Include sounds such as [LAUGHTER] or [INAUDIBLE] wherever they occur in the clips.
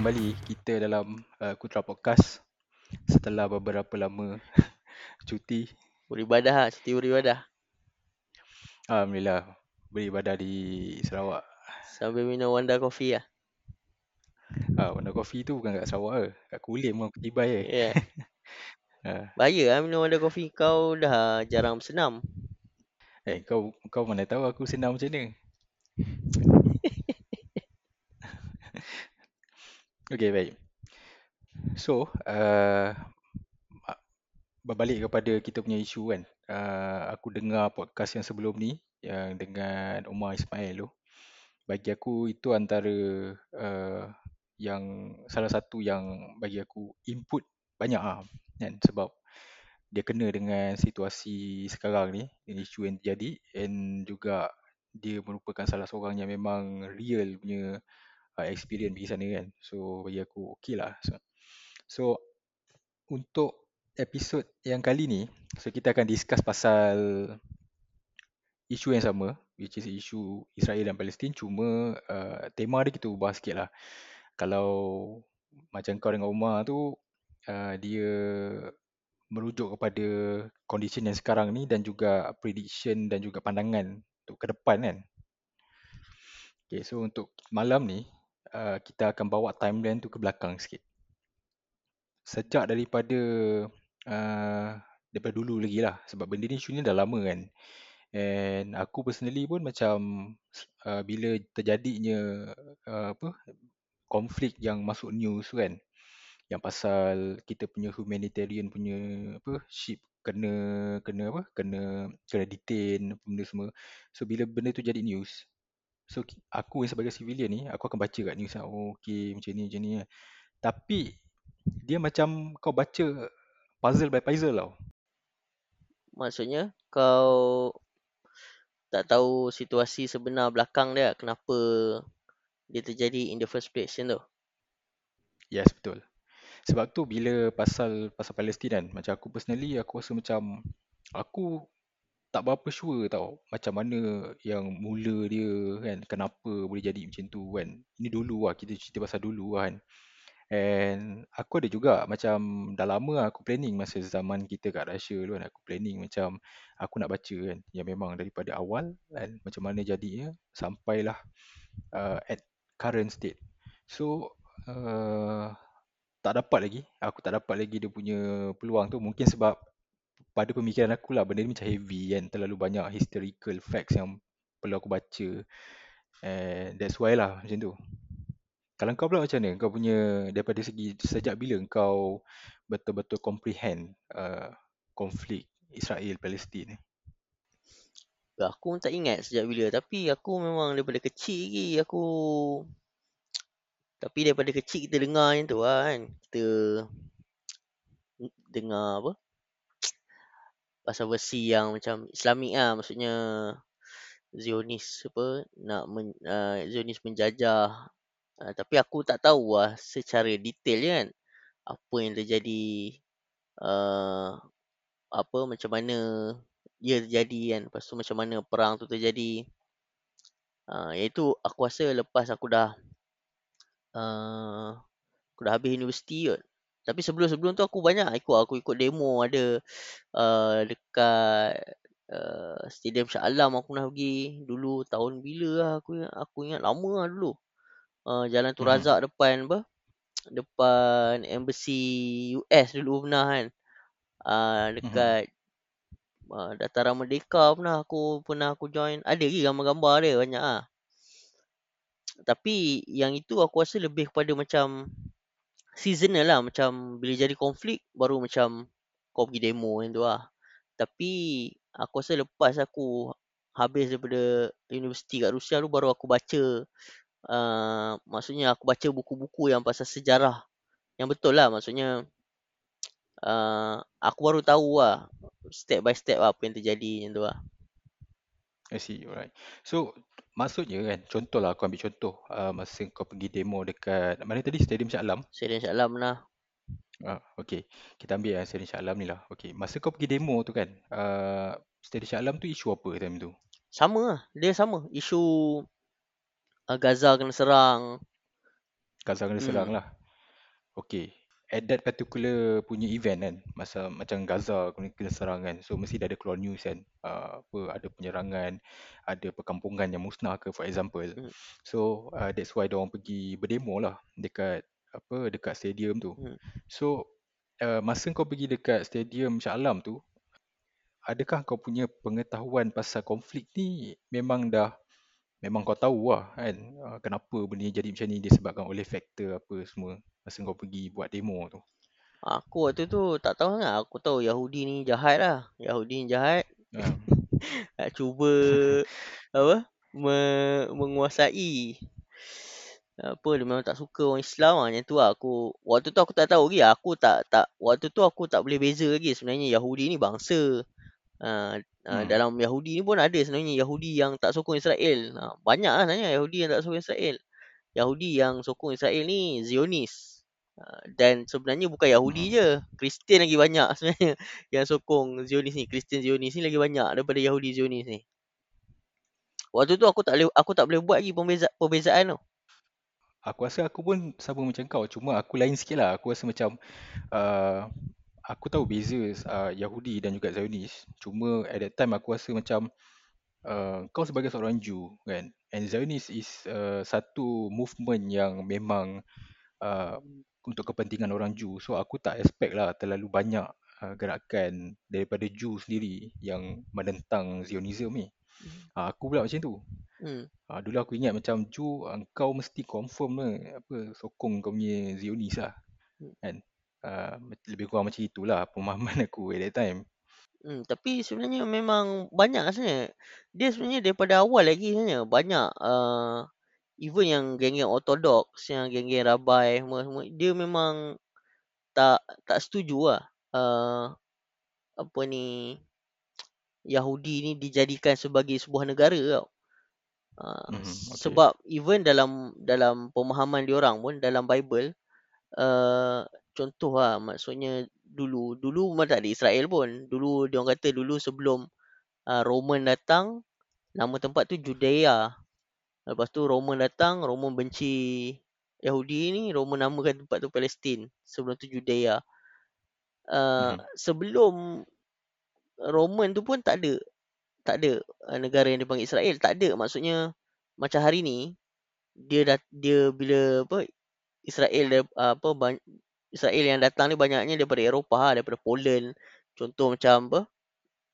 Kembali kita dalam uh, Kutra Podcast setelah beberapa lama [LAUGHS] cuti. Beribadah lah, cuti beribadah. Alhamdulillah, beribadah di Sarawak. Sambil minum Wanda Coffee lah. Ah, warna kopi tu bukan kat Sarawak ke? Kat Kulim pun tiba je. Ya. Yeah. [LAUGHS] Ah, Bahaya lah minum Wanda Coffee. Kau dah jarang bersenam. eh, kau kau mana tahu aku senang macam mana? Okay, baik. So, uh, berbalik kepada kita punya isu kan. Uh, aku dengar podcast yang sebelum ni yang dengan Umar Ismail tu. Bagi aku itu antara uh, yang salah satu yang bagi aku input banyak ah kan sebab dia kena dengan situasi sekarang ni isu yang terjadi and juga dia merupakan salah seorang yang memang real punya uh, experience pergi sana kan. So bagi aku okey lah. So, so untuk episod yang kali ni, so kita akan discuss pasal isu yang sama which is isu Israel dan Palestin cuma uh, tema dia kita ubah sikit lah. Kalau macam kau dengan Umar tu uh, dia merujuk kepada condition yang sekarang ni dan juga prediction dan juga pandangan untuk ke depan kan. Okay, so untuk malam ni uh, kita akan bawa timeline tu ke belakang sikit. Sejak daripada uh, daripada dulu lagi lah sebab benda ni ni dah lama kan. And aku personally pun macam uh, bila terjadinya uh, apa konflik yang masuk news kan yang pasal kita punya humanitarian punya apa ship kena kena apa kena kena detain benda semua so bila benda tu jadi news so aku sebagai civilian ni aku akan baca kat news oh, okey macam ni macam ni tapi dia macam kau baca puzzle by puzzle tau Maksudnya kau tak tahu situasi sebenar belakang dia kenapa dia terjadi in the first place macam tu. Yes betul. Sebab tu bila pasal pasal Palestin kan, macam aku personally aku rasa macam aku tak berapa sure tau macam mana yang mula dia kan, kenapa boleh jadi macam tu kan. Ini dulu lah, kita cerita pasal dulu lah kan. And aku ada juga macam dah lama lah aku planning masa zaman kita kat Russia tu kan. Aku planning macam aku nak baca kan yang memang daripada awal kan macam mana jadinya sampailah uh, at current state. So uh, tak dapat lagi. Aku tak dapat lagi dia punya peluang tu. Mungkin sebab pada pemikiran aku lah benda ni macam heavy kan. Terlalu banyak historical facts yang perlu aku baca. And that's why lah macam tu. Kalau kau pula macam mana? Kau punya daripada segi sejak bila kau betul-betul comprehend uh, konflik Israel Palestin ni? Aku pun tak ingat sejak bila tapi aku memang daripada kecil lagi aku [TSK] tapi daripada kecil kita dengar yang tu lah kan. Kita dengar apa? Pasal versi yang macam Islamik lah maksudnya Zionis apa nak men, uh, Zionis menjajah. Uh, tapi aku tak tahu lah secara detail kan apa yang terjadi uh, apa macam mana ia terjadi kan. Lepas tu macam mana perang tu terjadi. Uh, iaitu aku rasa lepas aku dah uh, aku dah habis universiti kot tapi sebelum-sebelum tu aku banyak ikut aku ikut demo ada uh, dekat uh, Stadium Shah Alam aku nak pergi. Dulu tahun bila lah aku aku ingat lama lah dulu. Uh, jalan tu razak hmm. depan apa? Depan embassy US dulu pernah kan. Uh, dekat hmm. uh, dataran merdeka pernah aku pernah aku join. Ada lagi gambar-gambar dia banyak ah. Tapi yang itu aku rasa lebih kepada macam seasonal lah. Macam bila jadi konflik baru macam kau pergi demo yang tu lah. Tapi aku rasa lepas aku habis daripada universiti kat Rusia tu baru aku baca Uh, maksudnya aku baca buku-buku yang pasal sejarah. Yang betul lah maksudnya uh, aku baru tahu lah step by step lah apa yang terjadi macam tu lah. I see, alright. So, maksudnya kan, contoh lah aku ambil contoh uh, masa kau pergi demo dekat, mana tadi, Stadium Shah Alam? Stadium Shah Alam lah. Uh, okay, kita ambil uh, Stadium Shah Alam ni lah. Okay, masa kau pergi demo tu kan, uh, Stadium Shah Alam tu isu apa time tu? Sama lah, dia sama. Isu uh, Gaza kena serang. Gaza kena serang Hmm. lah. Okay. At that particular punya event kan, masa macam Gaza kena, kena serang kan, so mesti dah ada keluar news kan, uh, apa, ada penyerangan, ada perkampungan yang musnah ke for example. Hmm. So uh, that's why diorang pergi berdemo lah dekat apa dekat stadium tu. Hmm. So uh, masa kau pergi dekat stadium Shah Alam tu, adakah kau punya pengetahuan pasal konflik ni memang dah memang kau tahu lah kan uh, kenapa benda ni jadi macam ni disebabkan oleh faktor apa semua masa kau pergi buat demo tu. Aku waktu tu tak tahu sangat. Aku tahu Yahudi ni jahat lah. Yahudi ni jahat. Um, [LAUGHS] Nak cuba apa? Me, menguasai apa dia memang tak suka orang Islam lah macam tu lah aku waktu tu aku tak tahu lagi aku tak tak waktu tu aku tak boleh beza lagi sebenarnya Yahudi ni bangsa uh, uh, hmm. dalam Yahudi ni pun ada sebenarnya Yahudi yang tak sokong Israel uh, banyak lah sebenarnya Yahudi yang tak sokong Israel Yahudi yang sokong Israel ni Zionis uh, dan sebenarnya bukan Yahudi Hmm. je Kristian lagi banyak [LAUGHS] sebenarnya yang sokong Zionis ni Kristian Zionis ni lagi banyak daripada Yahudi Zionis ni waktu tu aku tak boleh aku tak boleh buat lagi pembeza, perbezaan tu Aku rasa aku pun sama macam kau cuma aku lain sikit lah. Aku rasa macam uh, aku tahu beza uh, Yahudi dan juga Zionis. Cuma at that time aku rasa macam uh, kau sebagai seorang Jew kan and Zionis is uh, satu movement yang memang uh, untuk kepentingan orang Jew. So aku tak expect lah terlalu banyak uh, gerakan daripada Jew sendiri yang menentang Zionism ni. Uh, aku pula macam tu. hmm. Uh, dulu aku ingat macam Ju uh, kau mesti confirm lah apa sokong kau punya Zionis lah Hmm. kan. Uh, lebih kurang macam itulah [LAUGHS] pemahaman aku at that time. Hmm, tapi sebenarnya memang banyak sebenarnya. Dia sebenarnya daripada awal lagi sebenarnya banyak uh, even yang geng-geng ortodox, yang geng-geng rabai semua semua dia memang tak tak setuju lah uh, apa ni Yahudi ni dijadikan sebagai sebuah negara tau. Uh, Mhm, okay. sebab even dalam dalam pemahaman diorang pun dalam Bible uh, contoh lah maksudnya dulu dulu memang tak ada Israel pun. Dulu dia orang kata dulu sebelum uh, Roman datang nama tempat tu Judea. Lepas tu Roman datang, Roman benci Yahudi ni, Roman namakan tempat tu Palestin. Sebelum tu Judea. Uh, Mhm. sebelum Roman tu pun tak ada tak ada uh, negara yang dipanggil Israel, tak ada. Maksudnya macam hari ni dia dah dia bila apa Israel dia, apa Israel yang datang ni banyaknya daripada Eropah lah, daripada Poland. Contoh macam apa?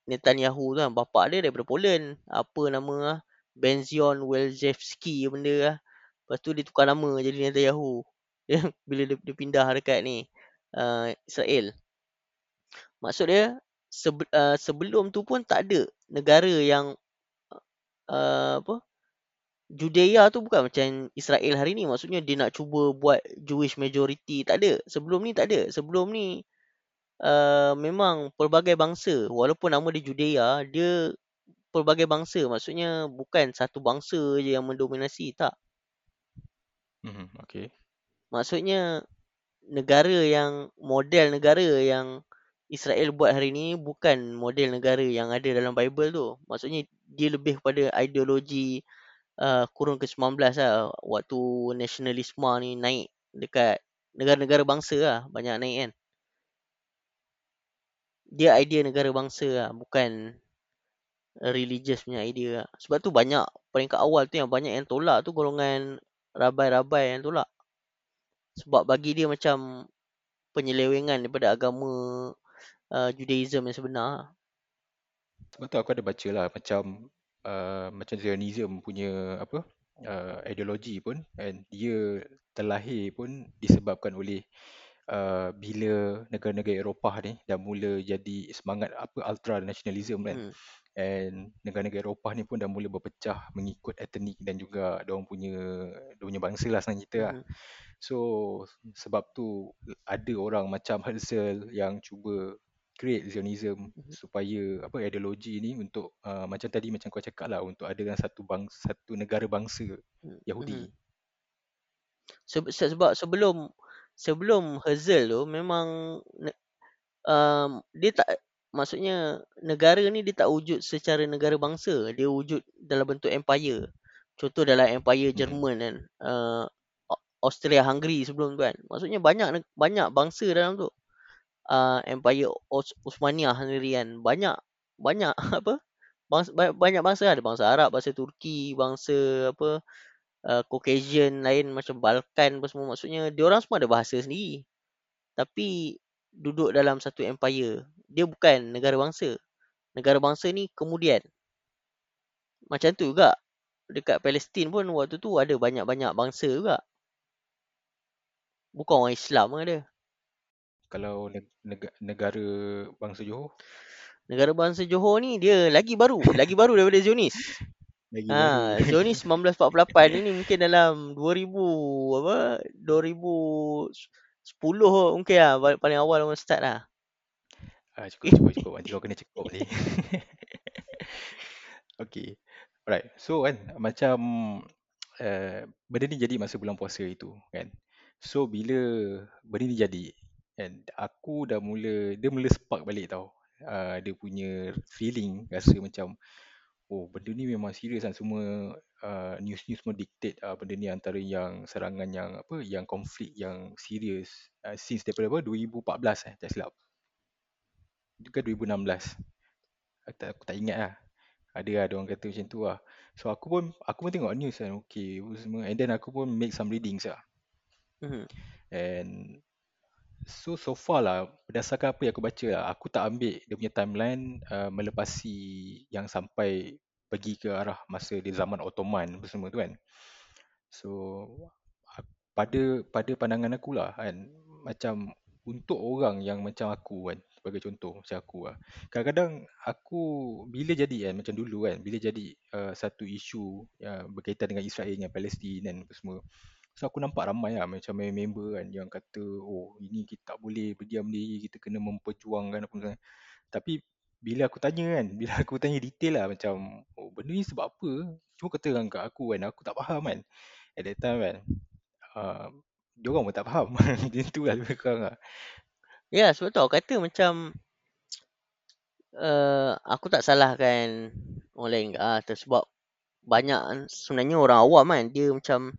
Netanyahu tu kan, bapak dia daripada Poland. Apa nama lah? Benzion Welzewski benda lah. Lepas tu dia tukar nama jadi Netanyahu. [LAUGHS] bila dia, dia pindah dekat ni, uh, Israel. Maksud dia, sebe, uh, sebelum tu pun tak ada negara yang uh, apa Judea tu bukan macam Israel hari ni. Maksudnya dia nak cuba buat Jewish majority. Tak ada. Sebelum ni tak ada. Sebelum ni uh, memang pelbagai bangsa. Walaupun nama dia Judea, dia pelbagai bangsa. Maksudnya bukan satu bangsa je yang mendominasi. Tak. Mhm, okay. Maksudnya negara yang, model negara yang Israel buat hari ni bukan model negara yang ada dalam Bible tu. Maksudnya dia lebih kepada ideologi uh, kurun ke-19 lah. Waktu nasionalisme ni naik dekat negara-negara bangsa lah. Banyak naik kan. Dia idea negara bangsa lah. Bukan religious punya idea lah. Sebab tu banyak peringkat awal tu yang banyak yang tolak tu golongan rabai-rabai yang tolak. Sebab bagi dia macam penyelewengan daripada agama uh, Judaism yang sebenar. lah. Sebab tu aku ada baca lah macam uh, macam Zionism punya apa uh, ideologi pun and dia terlahir pun disebabkan oleh uh, bila negara-negara Eropah ni dah mula jadi semangat apa ultra nationalism kan Hmm. and negara-negara Eropah ni pun dah mula berpecah mengikut etnik dan juga dia orang punya dia punya bangsa lah senang cerita lah. Hmm. So sebab tu ada orang macam Herzl yang cuba create Zionism Mhm. supaya apa ideologi ni untuk uh, macam tadi macam kau cakap lah untuk adakan satu bangsa satu negara bangsa Hmm. Yahudi. Se- sebab sebelum sebelum Herzl tu memang um, dia tak maksudnya negara ni dia tak wujud secara negara bangsa dia wujud dalam bentuk empire contoh dalam empire Mhm. Jerman kan uh, Austria-Hungary sebelum tu kan. Maksudnya banyak banyak bangsa dalam tu. Uh, Empire Os Osmania sendiri kan. Banyak banyak [LAUGHS] apa? Bangsa, banyak bangsa ada bangsa Arab, bangsa Turki, bangsa apa uh, Caucasian lain macam Balkan apa semua. Maksudnya dia orang semua ada bahasa sendiri. Tapi duduk dalam satu empire. Dia bukan negara bangsa. Negara bangsa ni kemudian. Macam tu juga. Dekat Palestin pun waktu tu ada banyak-banyak bangsa juga. Bukan orang Islam Kalau negara bangsa Johor? Negara bangsa Johor ni dia lagi baru. Lagi baru daripada Zionis. Lagi ha, baru. [LAUGHS] Zionis 1948 ni mungkin dalam 2000 apa 2010 mungkin lah paling awal orang start lah. Ah, cukup, cukup, cukup. Nanti kau kena cukup balik. [LAUGHS] okay. Alright. So kan, macam uh, benda ni jadi masa bulan puasa itu kan. So bila benda ni jadi, kan, aku dah mula, dia mula spark balik tau. Uh, dia punya feeling rasa macam, oh benda ni memang serius kan. Semua uh, news-news semua dictate uh, benda ni antara yang serangan yang apa, yang konflik yang serius uh, since daripada apa, 2014 eh, tak silap. Kan 2016. Aku tak, aku tak ingat lah ada lah orang kata macam tu lah so aku pun aku pun tengok news kan okay semua and then aku pun make some readings lah mm-hmm. and so so far lah berdasarkan apa yang aku baca lah aku tak ambil dia punya timeline uh, melepasi yang sampai pergi ke arah masa di zaman Ottoman apa semua tu kan. So pada pada pandangan aku lah kan macam untuk orang yang macam aku kan sebagai contoh macam aku lah. Kadang-kadang aku bila jadi kan macam dulu kan bila jadi uh, satu isu yang berkaitan dengan Israel dengan Palestin dan apa semua so aku nampak ramai lah macam member kan yang kata oh ini kita tak boleh berdiam diri kita kena memperjuangkan apa semua. Tapi bila aku tanya kan bila aku tanya detail lah macam oh benda ni sebab apa? Cuma kata dengan kat aku kan aku tak faham kan. At that time kan uh, dia orang pun tak faham. [LAUGHS] Macam tu lah lebih kurang lah. Ya, sebab tu aku kata macam uh, aku tak salahkan orang lain ke ah, sebab banyak sebenarnya orang awam kan dia macam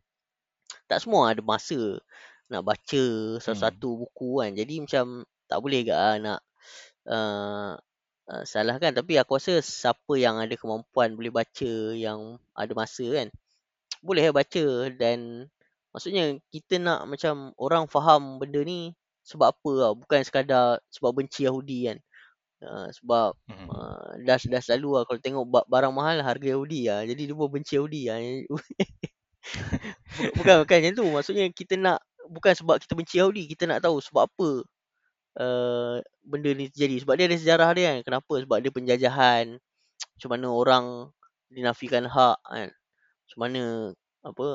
tak semua ada masa nak baca satu-satu hmm. buku kan. Jadi macam tak boleh ke ah, nak uh, uh, salahkan tapi aku rasa siapa yang ada kemampuan boleh baca yang ada masa kan boleh baca dan maksudnya kita nak macam orang faham benda ni sebab apa lah. Bukan sekadar sebab benci Yahudi kan. Uh, sebab hmm. uh, dah, dah selalu lah kalau tengok barang mahal harga Yahudi lah. Jadi dia pun benci Yahudi lah. [LAUGHS] [LAUGHS] bukan, bukan macam tu. Maksudnya kita nak, bukan sebab kita benci Yahudi. Kita nak tahu sebab apa uh, benda ni terjadi. Sebab dia ada sejarah dia kan. Kenapa? Sebab dia penjajahan. Macam mana orang dinafikan hak kan. Macam mana apa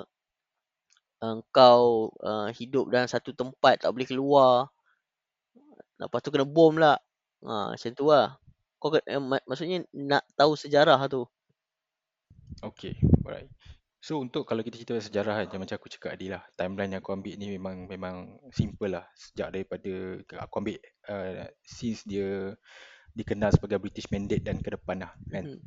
engkau uh, hidup dalam satu tempat tak boleh keluar lepas tu kena bom lah ha, macam tu lah kau eh, mak- maksudnya nak tahu sejarah tu Okay, alright. So untuk kalau kita cerita sejarah kan, macam aku cakap tadi lah, timeline yang aku ambil ni memang memang simple lah. Sejak daripada aku ambil uh, since dia dikenal sebagai British Mandate dan ke depan lah kan. Hmm.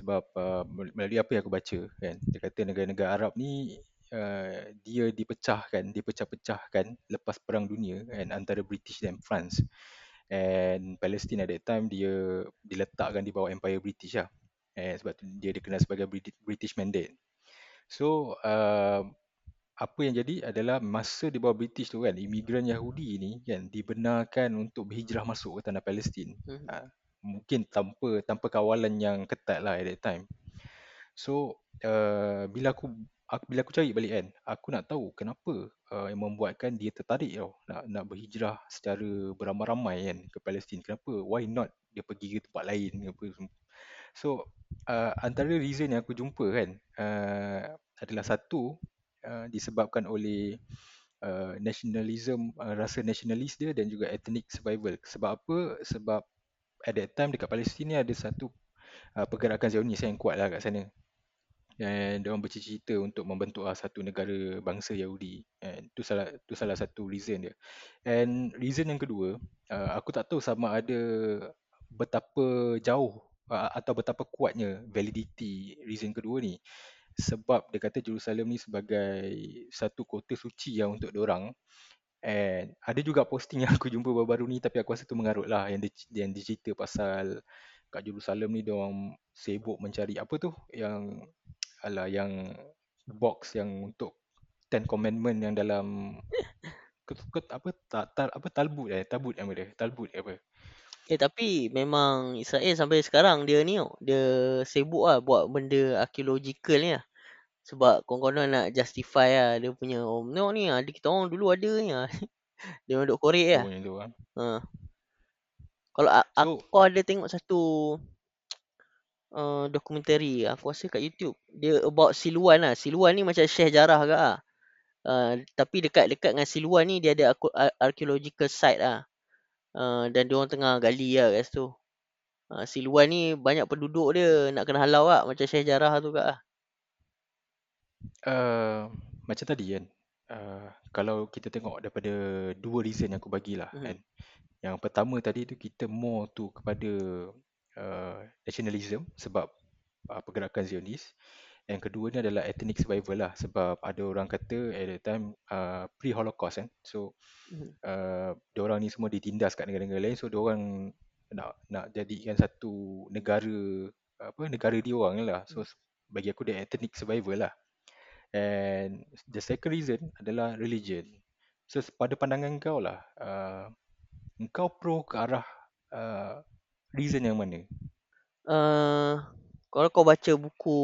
Sebab uh, melalui apa yang aku baca kan, dia kata negara-negara Arab ni uh, dia dipecahkan, dipecah-pecahkan lepas perang dunia kan antara British dan France. And Palestine at that time dia diletakkan di bawah Empire British lah. And sebab tu dia dikenal sebagai British Mandate. So uh, apa yang jadi adalah masa di bawah British tu kan imigran Yahudi ni kan dibenarkan untuk berhijrah masuk ke tanah Palestin. Hmm. Uh, mungkin tanpa tanpa kawalan yang ketat lah at that time. So uh, bila aku aku, bila aku cari balik kan, aku nak tahu kenapa uh, yang membuatkan dia tertarik tau nak nak berhijrah secara beramai-ramai kan ke Palestin. Kenapa? Why not dia pergi ke tempat lain apa semua. So uh, antara reason yang aku jumpa kan uh, adalah satu uh, disebabkan oleh uh, nationalism uh, rasa nasionalis dia dan juga ethnic survival. Sebab apa? Sebab at that time dekat Palestin ni ada satu uh, pergerakan Zionis yang kuat lah kat sana dan dia orang bercita-cita untuk membentuk satu negara bangsa Yahudi. And itu salah itu salah satu reason dia. And reason yang kedua, uh, aku tak tahu sama ada betapa jauh uh, atau betapa kuatnya validity reason kedua ni. sebab dia kata Jerusalem ni sebagai satu kota suci yang untuk orang and ada juga posting yang aku jumpa baru-baru ni tapi aku rasa tu mengarut lah yang dia, yang dia cerita pasal kat Jerusalem ni dia orang sibuk mencari apa tu yang alah yang box yang untuk Ten Commandment yang dalam [LAUGHS] ke, ke, apa ta, ta, apa Talmud eh Talmud apa dia Talmud apa Eh tapi memang Israel sampai sekarang dia ni dia sibuk lah buat benda archaeological ni lah. Sebab kawan-kawan nak justify lah dia punya oh, tengok ni ada kita orang dulu ada ni lah. [LAUGHS] dia duduk korek lah. oh, yang tu kan Ha. Kalau a- so aku ada tengok satu [TSK] uh, dokumentari aku rasa kat YouTube. Dia about Siluan lah. Siluan ni macam Syekh Jarrah ke lah. Uh, tapi dekat-dekat dengan Siluan ni dia ada ar- archaeological site lah. Uh, dan dia orang tengah gali lah kat situ. Uh, Siluan ni banyak penduduk dia nak kena halau lah macam Syekh Jarrah tu kat lah. uh, macam tadi kan uh, kalau kita tengok daripada dua reason yang aku bagilah Mhm. kan yang pertama tadi tu kita more tu kepada uh, nationalism sebab uh, pergerakan Zionis yang kedua ni adalah ethnic survival lah. Sebab ada orang kata at the time uh, pre-holocaust kan so Mhm. uh, diorang ni semua ditindas kat negara-negara lain. So diorang nak nak jadikan satu negara apa negara diorang lah. So bagi aku dia ethnic survival lah. And the second reason adalah religion. So pada pandangan kau lah uh, kau pro ke arah uh, reason yang mana? Uh, kalau kau baca buku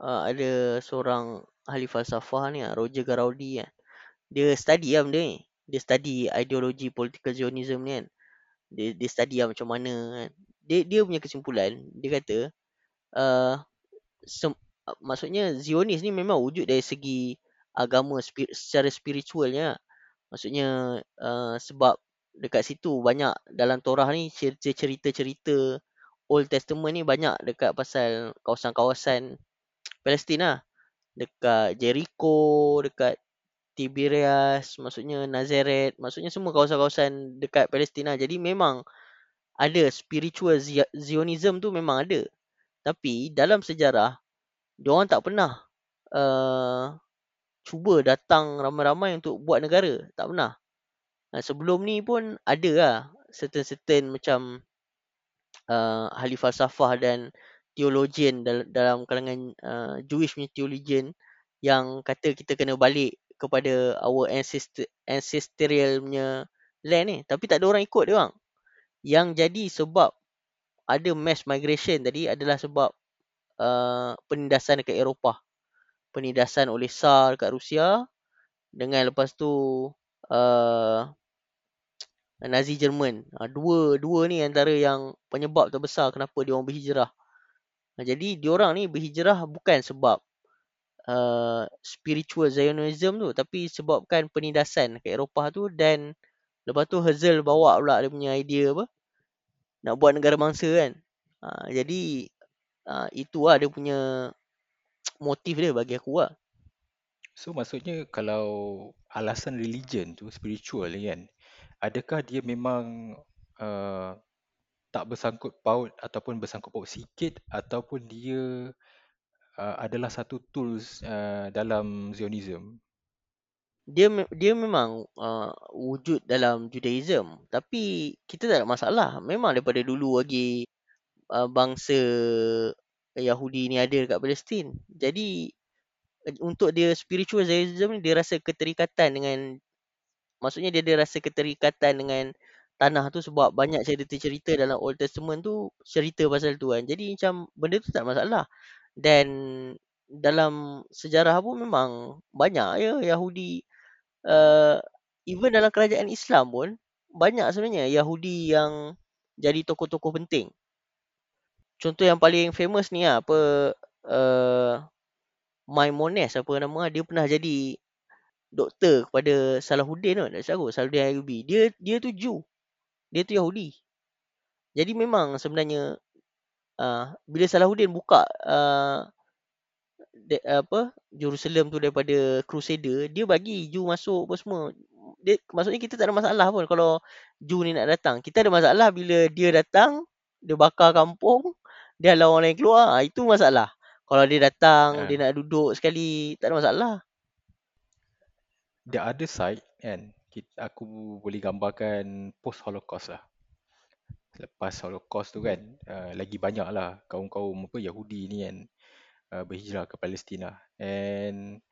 uh, ada seorang ahli falsafah ni ah, Roger Garaudi kan. Dia study lah benda ni. Dia study ideologi political Zionism ni kan. Dia dia study lah macam mana kan. Dia dia punya kesimpulan, dia kata uh, sem, maksudnya Zionis ni memang wujud dari segi agama spir, secara spiritualnya. Maksudnya uh, sebab dekat situ banyak dalam Torah ni cerita-cerita Old Testament ni banyak dekat pasal kawasan-kawasan Palestin lah. Dekat Jericho, dekat Tiberias, maksudnya Nazareth, maksudnya semua kawasan-kawasan dekat Palestin lah. Jadi memang ada spiritual Zionism tu memang ada. Tapi dalam sejarah, diorang tak pernah uh, cuba datang ramai-ramai untuk buat negara. Tak pernah. Uh, sebelum ni pun ada lah certain-certain macam uh, ahli falsafah dan theologian dal- dalam kalangan uh, Jewish punya theologian yang kata kita kena balik kepada our ancestor ancestral punya land ni tapi tak ada orang ikut dia orang yang jadi sebab ada mass migration tadi adalah sebab uh, penindasan dekat Eropah penindasan oleh Tsar dekat Rusia dengan lepas tu uh, Nazi Jerman. Ha, dua dua ni antara yang penyebab terbesar kenapa dia orang berhijrah. Jadi dia orang ni berhijrah bukan sebab uh, spiritual Zionism tu tapi sebabkan penindasan ke Eropah tu dan lepas tu Herzl bawa pula dia punya idea apa nak buat negara bangsa kan. Ha, jadi uh, itu lah dia punya motif dia bagi aku lah. So maksudnya kalau alasan religion tu spiritual kan adakah dia memang uh, tak bersangkut paut ataupun bersangkut paut sikit ataupun dia uh, adalah satu tools uh, dalam Zionism. Dia dia memang uh, wujud dalam Judaism. Tapi kita tak ada masalah. Memang daripada dulu lagi uh, bangsa Yahudi ni ada dekat Palestin. Jadi untuk dia spiritual Zionism ni dia rasa keterikatan dengan maksudnya dia ada rasa keterikatan dengan tanah tu sebab banyak cerita-cerita dalam Old Testament tu cerita pasal tu kan jadi macam benda tu tak masalah dan dalam sejarah pun memang banyak ya Yahudi uh, even dalam kerajaan Islam pun banyak sebenarnya Yahudi yang jadi tokoh-tokoh penting. Contoh yang paling famous ni lah, apa uh, Maimonides apa nama dia pernah jadi doktor kepada Salahuddin tu, tak Salahuddin Ayyubi. Dia dia tu Jew. Dia tu Yahudi. Jadi memang sebenarnya uh, bila Salahuddin buka uh, de, apa Jerusalem tu daripada Crusader, dia bagi Jew masuk apa semua. Dia, maksudnya kita tak ada masalah pun kalau Jew ni nak datang. Kita ada masalah bila dia datang, dia bakar kampung, dia halau orang lain keluar. Ha, itu masalah. Kalau dia datang, uh, dia nak duduk sekali, tak ada masalah. the other side kan kita, aku boleh gambarkan post holocaust lah. Lepas holocaust tu kan uh, lagi banyak lah kaum-kaum apa Yahudi ni kan uh, berhijrah ke Palestin lah and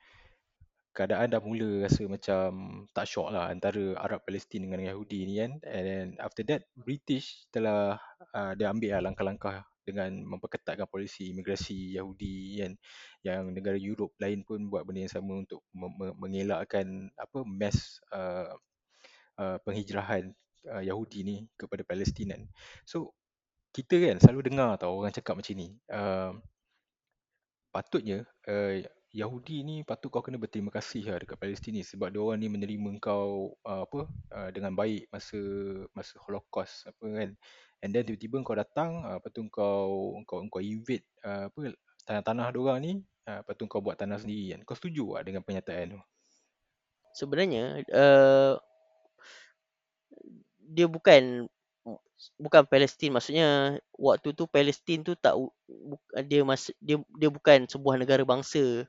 keadaan dah mula rasa macam tak syok lah antara Arab Palestin dengan Yahudi ni kan. And then after that British telah uh, dia ambil lah langkah-langkah dengan memperketatkan polisi imigrasi Yahudi kan. Yang negara Europe lain pun buat benda yang sama untuk mengelakkan apa mass uh, uh, penghijrahan uh, Yahudi ni kepada Palestin kan so kita kan selalu dengar tau orang cakap macam ni uh, patutnya uh, Yahudi ni patut kau kena berterima kasih lah dekat Palestin ni sebab dia orang ni menerima kau uh, apa uh, dengan baik masa masa Holocaust apa kan and then tiba-tiba kau datang uh, lepas tu kau kau kau invade uh, apa tanah-tanah dia orang ni uh, lepas tu kau buat tanah sendiri kan. Kau setuju tak dengan pernyataan tu? Sebenarnya uh, dia bukan bukan Palestin maksudnya waktu tu Palestin tu tak dia mas, dia dia bukan sebuah negara bangsa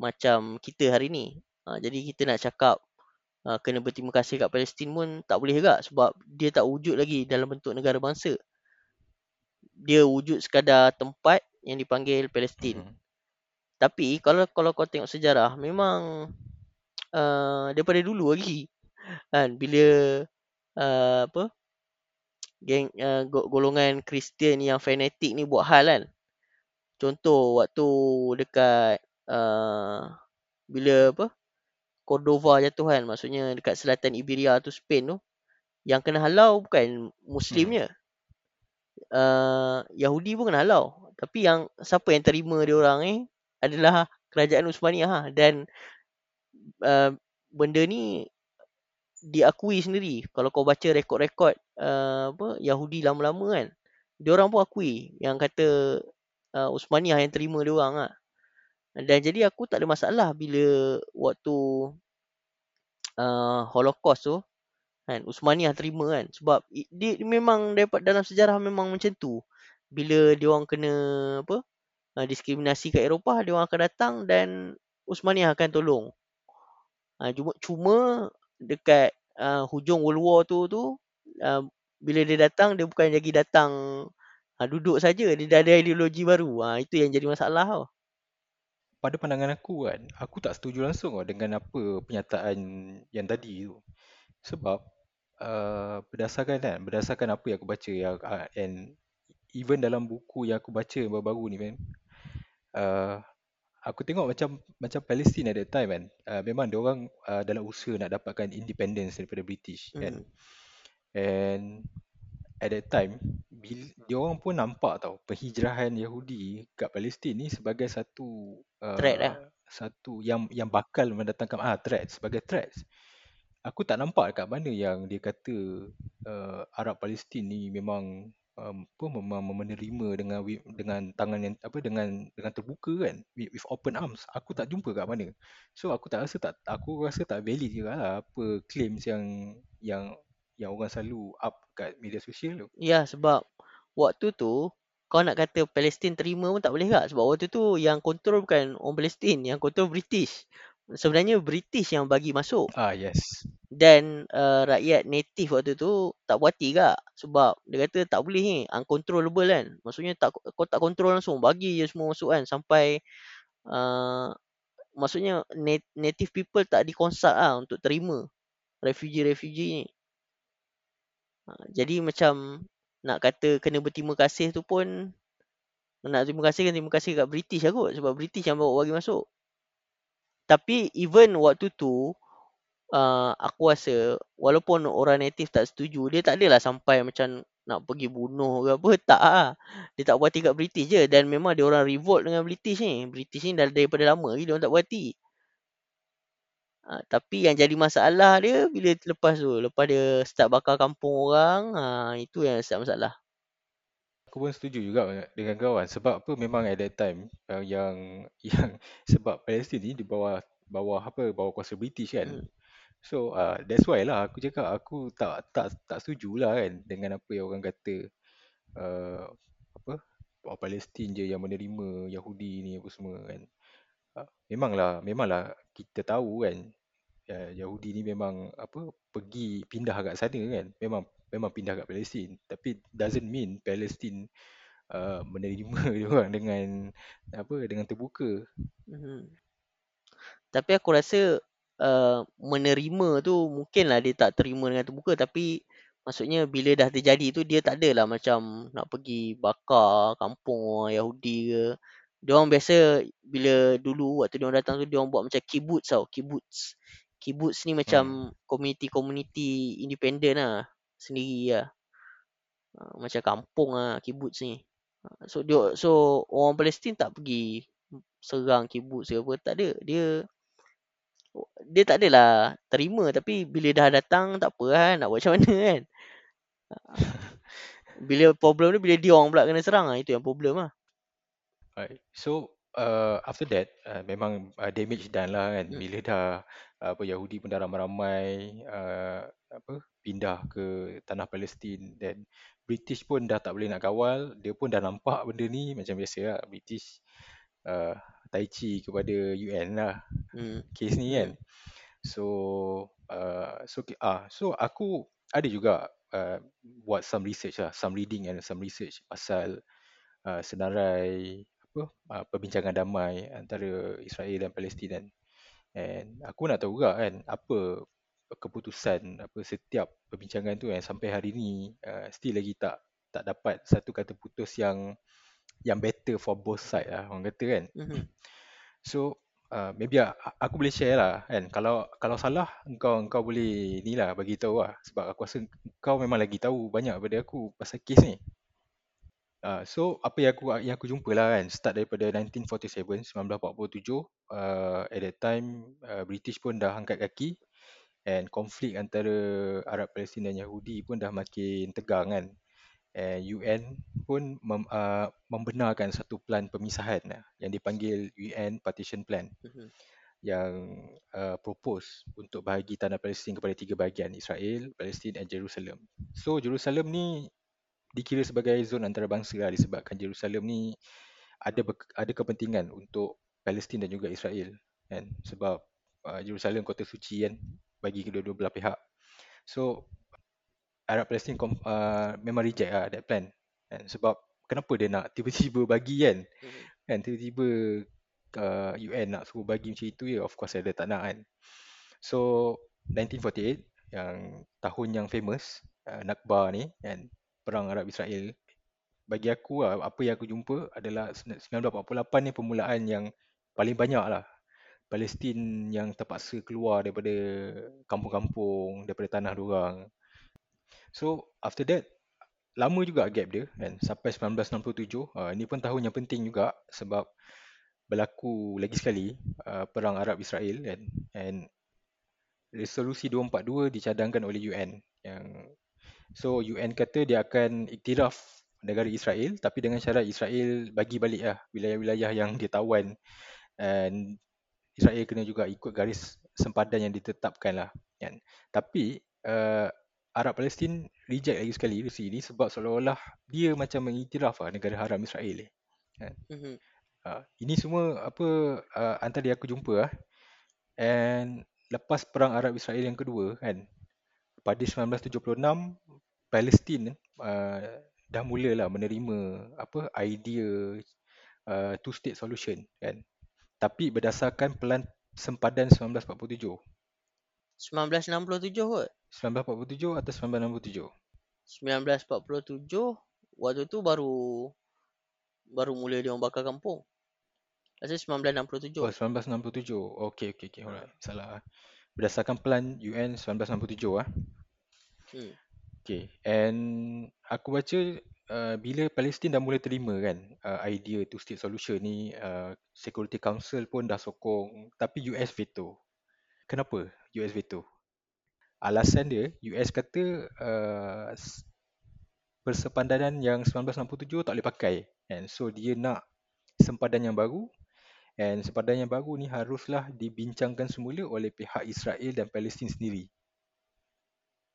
macam kita hari ni. Ha, jadi kita nak cakap ha, kena berterima kasih kat Palestin pun tak boleh juga sebab dia tak wujud lagi dalam bentuk negara bangsa. Dia wujud sekadar tempat yang dipanggil Palestin. Mm-hmm. Tapi kalau kalau kau tengok sejarah memang uh, daripada dulu lagi kan bila uh, apa geng uh, golongan Kristian yang fanatik ni buat hal kan. Contoh waktu dekat uh, bila apa Cordova jatuh kan maksudnya dekat selatan Iberia tu Spain tu. Yang kena halau bukan muslimnya. Hmm. uh, Yahudi pun kena halau. Tapi yang siapa yang terima dia orang ni adalah kerajaan Uthmaniyah ha. dan uh, benda ni diakui sendiri. Kalau kau baca rekod-rekod uh, apa Yahudi lama-lama kan dia orang pun akui. Yang kata uh, Uthmaniyah yang terima dia orang ah dan jadi aku tak ada masalah bila waktu uh, Holocaust tu kan Uthmaniyah terima kan sebab dia, memang dapat dalam sejarah memang macam tu. Bila dia orang kena apa uh, diskriminasi kat Eropah dia orang akan datang dan Uthmaniyah akan tolong. Uh, cuma cuma dekat uh, hujung World War tu tu uh, bila dia datang dia bukan lagi datang uh, duduk saja dia dah ada ideologi baru. Uh, itu yang jadi masalah tau pada pandangan aku kan, aku tak setuju langsung lah dengan apa pernyataan yang tadi tu. Sebab uh, berdasarkan kan, berdasarkan apa yang aku baca yang uh, and even dalam buku yang aku baca baru-baru ni kan, uh, aku tengok macam macam Palestin at that time kan, uh, memang dia orang uh, dalam usaha nak dapatkan independence daripada British kan. Hmm. And at that time bil, dia orang pun nampak tau penghijrahan Yahudi kat Palestin ni sebagai satu uh, threat lah. satu yang yang bakal mendatangkan ah threat sebagai threat. Aku tak nampak dekat mana yang dia kata uh, Arab Palestin ni memang um, apa memang menerima dengan dengan tangan yang apa dengan dengan terbuka kan with, with open arms. Aku tak jumpa kat mana. So aku tak rasa tak aku rasa tak valid juga lah apa claims yang yang yang orang selalu up kat media sosial tu. Ya sebab waktu tu kau nak kata Palestin terima pun tak boleh tak sebab waktu tu yang kontrol bukan orang Palestin yang kontrol British. Sebenarnya British yang bagi masuk. Ah yes. Dan uh, rakyat native waktu tu tak puati ke sebab dia kata tak boleh ni uncontrollable kan. Maksudnya tak kau tak kontrol langsung bagi je semua masuk kan sampai uh, maksudnya native people tak dikonsult lah untuk terima refugee-refugee ni. Ha, jadi macam nak kata kena berterima kasih tu pun nak terima kasih kan terima kasih kat British lah kot sebab British yang bawa bagi masuk. Tapi even waktu tu uh, aku rasa walaupun orang native tak setuju dia tak adalah sampai macam nak pergi bunuh ke apa tak ah. Dia tak buat kat British je dan memang dia orang revolt dengan British ni. British ni dah daripada lama lagi dia orang tak buati. Ha, tapi yang jadi masalah dia bila lepas tu, lepas dia start bakar kampung orang, ha, itu yang start masalah. Aku pun setuju juga dengan kawan sebab apa memang at that time uh, yang [LAUGHS] yang sebab Palestin ni di bawah bawah apa bawah kuasa British kan. Hmm. So uh, that's why lah aku cakap aku tak tak tak setuju lah kan dengan apa yang orang kata uh, apa Palestin je yang menerima Yahudi ni apa semua kan. Ah, Memanglah, memanglah kita tahu kan uh, Yahudi ni memang apa pergi pindah kat sana kan. Memang memang pindah kat Palestin. Tapi doesn't mean Palestin uh, menerima [LAUGHS] dia dengan apa dengan terbuka. Mhm. Tapi aku rasa uh, menerima tu mungkinlah dia tak terima dengan terbuka tapi maksudnya bila dah terjadi tu dia tak adalah macam nak pergi bakar kampung orang Yahudi ke. Dia orang biasa bila dulu waktu dia orang datang tu dia orang buat macam kibbutz tau, kibbutz. Kibbutz ni Hmm. macam community-community independent lah sendiri lah. Uh, macam kampung lah kibbutz ni. Uh, So dia so orang Palestin tak pergi serang kibbutz ke apa tak ada. Dia dia tak adalah terima tapi bila dah datang tak apa lah nak buat macam mana kan. [LAUGHS] Bila problem ni bila dia orang pula kena serang ah itu yang problem lah. Right. So uh, after that uh, memang uh, damage done lah kan. Hmm. Bila dah uh, apa Yahudi pun dah ramai-ramai uh, apa pindah ke tanah Palestin dan British pun dah tak boleh nak kawal. Dia pun dah nampak benda ni macam biasa lah. British uh, tai chi kepada UN lah Hmm. kes ni kan. Hmm. So uh, so ah so aku ada juga uh, buat some research lah, some reading and some research pasal uh, senarai apa uh, perbincangan damai antara Israel dan Palestin kan. And aku nak tahu juga kan apa keputusan apa setiap perbincangan tu yang sampai hari ni uh, still lagi tak tak dapat satu kata putus yang yang better for both side lah orang kata kan. Mhm. So uh, maybe uh, aku boleh share lah kan. Kalau kalau salah engkau engkau boleh ni lah bagi tahu lah sebab aku rasa kau memang lagi tahu banyak daripada aku pasal kes ni. Uh, so apa yang aku yang aku jumpa lah kan start daripada 1947 1947 uh, at that time uh, British pun dah angkat kaki and konflik antara Arab Palestin dan Yahudi pun dah makin tegang kan and UN pun mem, uh, membenarkan satu plan pemisahan lah, yang dipanggil UN Partition Plan Mhm. yang uh, propose untuk bahagi tanah Palestin kepada tiga bahagian Israel, Palestin dan Jerusalem. So Jerusalem ni dikira sebagai zon antarabangsa lah disebabkan Jerusalem ni ada ada kepentingan untuk Palestin dan juga Israel kan sebab uh, Jerusalem kota suci kan bagi kedua-dua belah pihak. So Arab Palestin uh, memang reject lah that plan kan sebab kenapa dia nak tiba-tiba bagi kan Mhm. kan tiba-tiba uh, UN nak suruh bagi macam itu ya of course ada tak nak kan so 1948 yang tahun yang famous uh, Nakba ni kan perang Arab Israel. Bagi aku lah, apa yang aku jumpa adalah 1948 ni permulaan yang paling banyak lah. Palestin yang terpaksa keluar daripada kampung-kampung daripada tanah diorang so after that lama juga gap dia kan? Sampai 1967 uh, ini pun tahun yang penting juga sebab berlaku lagi sekali uh, perang Arab Israel kan? And resolusi 242 dicadangkan oleh UN yang so UN kata dia akan iktiraf negara Israel tapi dengan syarat Israel bagi balik lah wilayah-wilayah yang dia tawan and Israel kena juga ikut garis sempadan yang ditetapkan lah kan tapi uh, Arab Palestin reject lagi sekali resolusi ini sebab seolah-olah dia macam mengiktiraf lah negara haram Israel ni kan Mhm. Uh, ini semua apa uh, antara yang aku jumpa ah. And lepas perang Arab Israel yang kedua kan pada 1976 Palestin uh, dah mulalah menerima apa idea uh, two state solution kan. Tapi berdasarkan pelan sempadan 1947. 1967 kot. 1947 atau 1967? 1947 waktu tu baru baru mula dia orang bakar kampung. Rasa 1967. Oh 1967. Okey okey okey alright. Salah. Berdasarkan plan UN 1967 ah. Hmm. Okay, and aku baca uh, bila Palestin dah mula terima kan uh, idea two state solution ni uh, Security Council pun dah sokong tapi US veto. Kenapa US veto? Alasan dia US kata uh, persepandanan yang 1967 tak boleh pakai and so dia nak sempadan yang baru and sempadan yang baru ni haruslah dibincangkan semula oleh pihak Israel dan Palestin sendiri.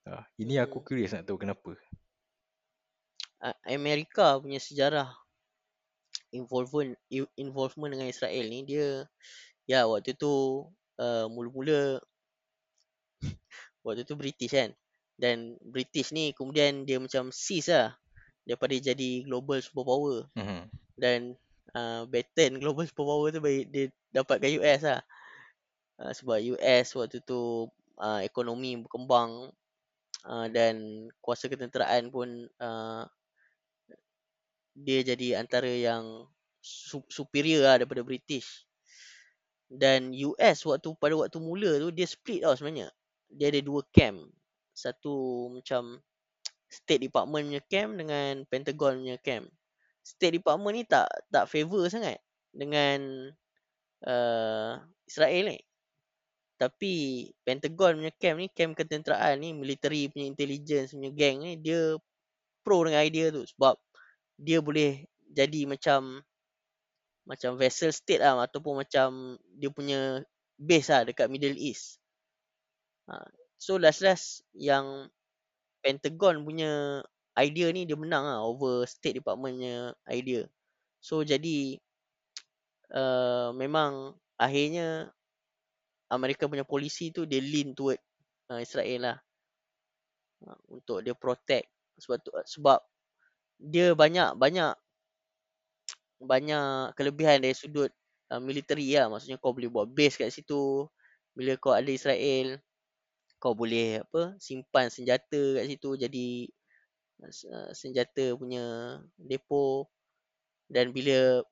Uh, ini aku Hmm. curious nak tahu kenapa. Amerika punya sejarah involvement involvement dengan Israel ni dia ya waktu tu uh, mula-mula [LAUGHS] waktu tu British kan dan British ni kemudian dia macam seize lah daripada jadi global superpower Mhm. dan uh, baton [LAUGHS] global superpower tu bagi dia dapatkan US lah. Uh, sebab US waktu tu uh, ekonomi berkembang uh, dan kuasa ketenteraan pun uh, dia jadi antara yang su- superior lah daripada British. Dan US waktu pada waktu mula tu dia split tau sebenarnya. Dia ada dua camp. Satu macam State Department punya camp dengan Pentagon punya camp State Department ni tak tak favor sangat dengan uh, Israel ni tapi Pentagon punya camp ni camp ketenteraan ni military punya intelligence punya gang ni dia pro dengan idea tu sebab dia boleh jadi macam macam vessel state lah ataupun macam dia punya base lah dekat Middle East. Ha. So last last yang Pentagon punya idea ni dia menang lah over State Department punya idea. So jadi [TSK] uh, memang akhirnya Amerika punya polisi tu dia lean toward uh, Israel lah. Uh, untuk dia protect sebab tu, sebab dia banyak banyak [TSK] banyak kelebihan dari sudut uh, military lah. Maksudnya kau boleh buat base kat situ. Bila kau ada Israel, kau boleh apa simpan senjata kat situ jadi uh, senjata punya depo. Dan bila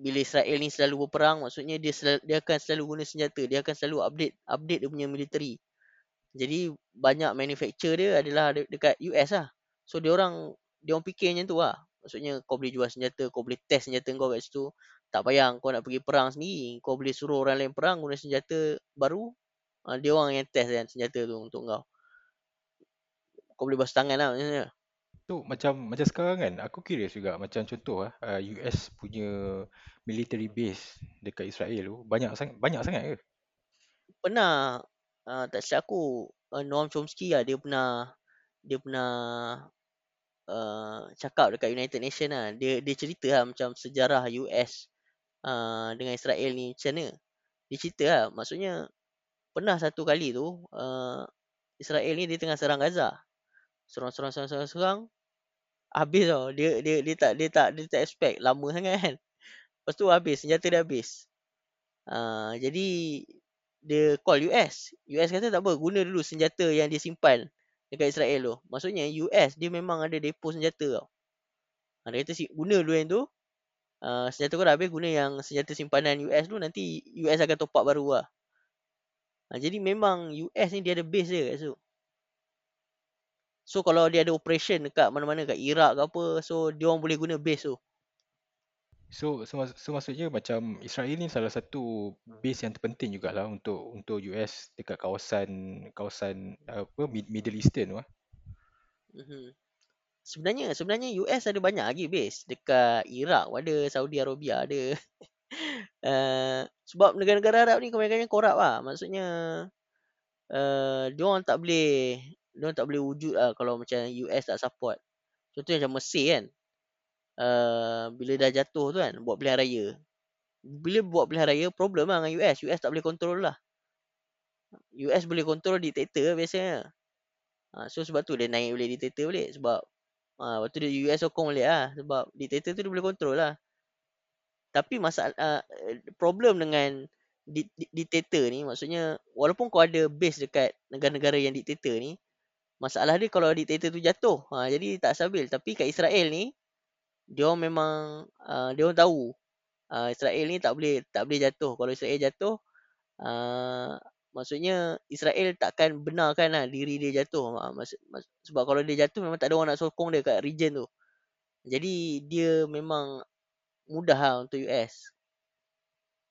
bila Israel ni selalu berperang maksudnya dia selalu, dia akan selalu guna senjata. Dia akan selalu update update dia punya military. Jadi banyak manufacture dia adalah de- dekat US lah. So dia orang dia orang fikir macam tu lah. Maksudnya kau boleh jual senjata kau boleh test senjata kau kat situ. Tak payah kau nak pergi perang sendiri. Kau boleh suruh orang lain perang guna senjata baru. Uh, dia orang yang test kan senjata tu untuk kau. Kau boleh basuh tangan lah maksudnya Tu macam macam sekarang kan aku curious juga macam contoh ah uh, US punya military base dekat Israel tu banyak sangat banyak sangat ke? pernah. Uh, tak silap aku uh, Noam Chomsky lah dia pernah dia pernah uh, cakap dekat United Nations lah. Dia dia cerita lah macam sejarah US uh, dengan Israel ni macam mana. Dia cerita lah maksudnya pernah satu kali tu uh, Israel ni dia tengah serang Gaza. Serang serang serang serang, serang habis tau dia dia dia tak dia tak dia tak expect lama sangat kan. Lepas tu habis senjata dia habis. Uh, jadi dia call US US kata tak apa guna dulu senjata yang dia simpan dekat Israel tu. Maksudnya US dia memang ada depo senjata tau. Uh, dia kata guna dulu yang tu. Uh, senjata kau dah habis guna yang senjata simpanan US tu nanti US akan top up baru lah. Uh, jadi memang US ni dia ada base dia kat situ So kalau dia ada operation dekat mana-mana kat Iraq ke apa, so dia orang boleh guna base tu. So, so, so maksudnya macam Israel ni salah satu base yang terpenting jugalah untuk untuk US dekat kawasan kawasan apa Middle Eastern tu ah. Mm-hmm. Sebenarnya sebenarnya US ada banyak lagi base dekat Iraq ada, Saudi Arabia ada. uh, [LAUGHS] sebab negara-negara Arab ni kebanyakan korup lah. Maksudnya uh, dia orang tak boleh dia tak boleh wujud lah kalau macam US tak support. Contohnya macam Mesir kan. Uh, bila dah jatuh tu kan buat pilihan raya. Bila buat pilihan raya problem lah dengan US. US tak boleh kontrol lah. US boleh kontrol diktator biasanya. Uh, so sebab tu dia naik boleh diktator balik. Sebab uh, waktu dia US sokong balik lah. Sebab diktator tu dia boleh kontrol lah. Tapi masalah uh, problem dengan diktator ni maksudnya walaupun kau ada base dekat negara-negara yang diktator ni masalah dia kalau diktator tu jatuh. Ha, jadi tak stabil. Tapi kat Israel ni dia memang uh, dia orang tahu uh, Israel ni tak boleh tak boleh jatuh. Kalau Israel jatuh uh, maksudnya Israel takkan benarkan lah diri dia jatuh. Uh, mas, mas, sebab kalau dia jatuh memang tak ada orang nak sokong dia kat region tu. Jadi dia memang mudah lah untuk US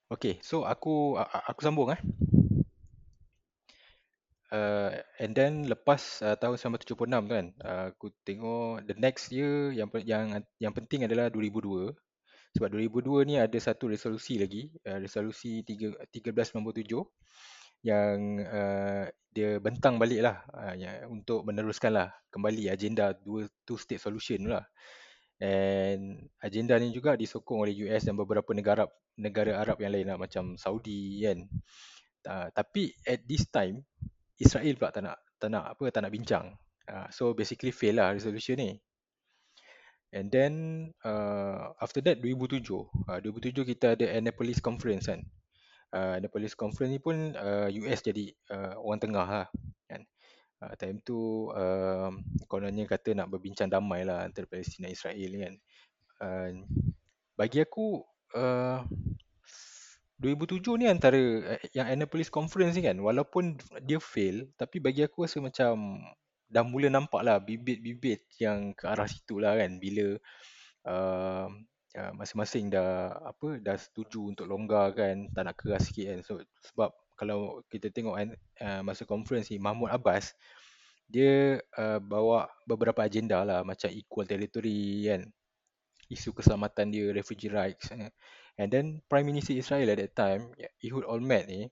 Okay, so aku aku sambung eh. Uh, and then lepas uh, tahun 1976 tu kan, uh, aku tengok the next year yang yang yang penting adalah 2002. Sebab 2002 ni ada satu resolusi lagi, uh, resolusi 3, 1397 yang uh, dia bentang balik lah uh, ya, untuk meneruskan lah kembali agenda dua two state solution lah. And agenda ni juga disokong oleh US dan beberapa negara negara Arab yang lain lah macam Saudi kan. Uh, tapi at this time Israel pula tak nak tak nak apa tak nak bincang. Uh, so basically fail lah resolution ni. And then uh, after that 2007, uh, 2007 kita ada Annapolis Conference kan. Uh, Annapolis Conference ni pun uh, US jadi uh, orang tengah lah kan. Uh, time tu uh, kononnya kata nak berbincang damai lah antara Palestin dan Israel kan. Uh, bagi aku uh, 2007 ni antara uh, yang Annapolis Conference ni kan walaupun dia fail tapi bagi aku rasa macam dah mula nampak lah bibit-bibit yang ke arah situ lah kan bila uh, uh, masing-masing dah apa dah setuju untuk longgar kan tak nak keras sikit kan so, sebab kalau kita tengok uh, masa conference ni Mahmud Abbas dia uh, bawa beberapa agenda lah macam equal territory kan isu keselamatan dia refugee rights eh. And then Prime Minister Israel at that time Ehud Olmert ni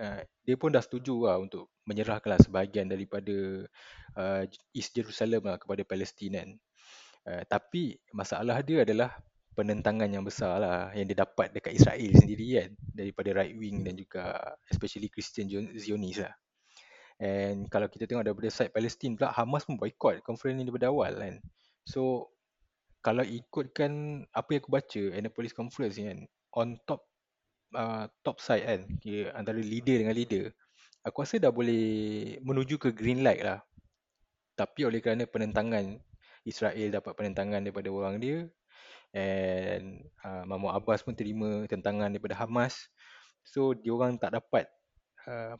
uh, dia pun dah setuju lah untuk menyerahkanlah sebahagian daripada uh, East Jerusalem lah kepada Palestin kan uh, tapi masalah dia adalah penentangan yang besar lah yang dia dapat dekat Israel sendiri kan daripada right wing dan juga especially Christian Zionist lah. And kalau kita tengok daripada side Palestin pula Hamas pun boycott conference ni daripada awal kan. So kalau ikutkan apa yang aku baca Annapolis conference ni kan on top uh, top side kan kira antara leader dengan leader aku rasa dah boleh menuju ke green light lah. Tapi oleh kerana penentangan Israel dapat penentangan daripada orang dia and uh, Mahmud Abbas pun terima tentangan daripada Hamas. So diorang tak dapat uh,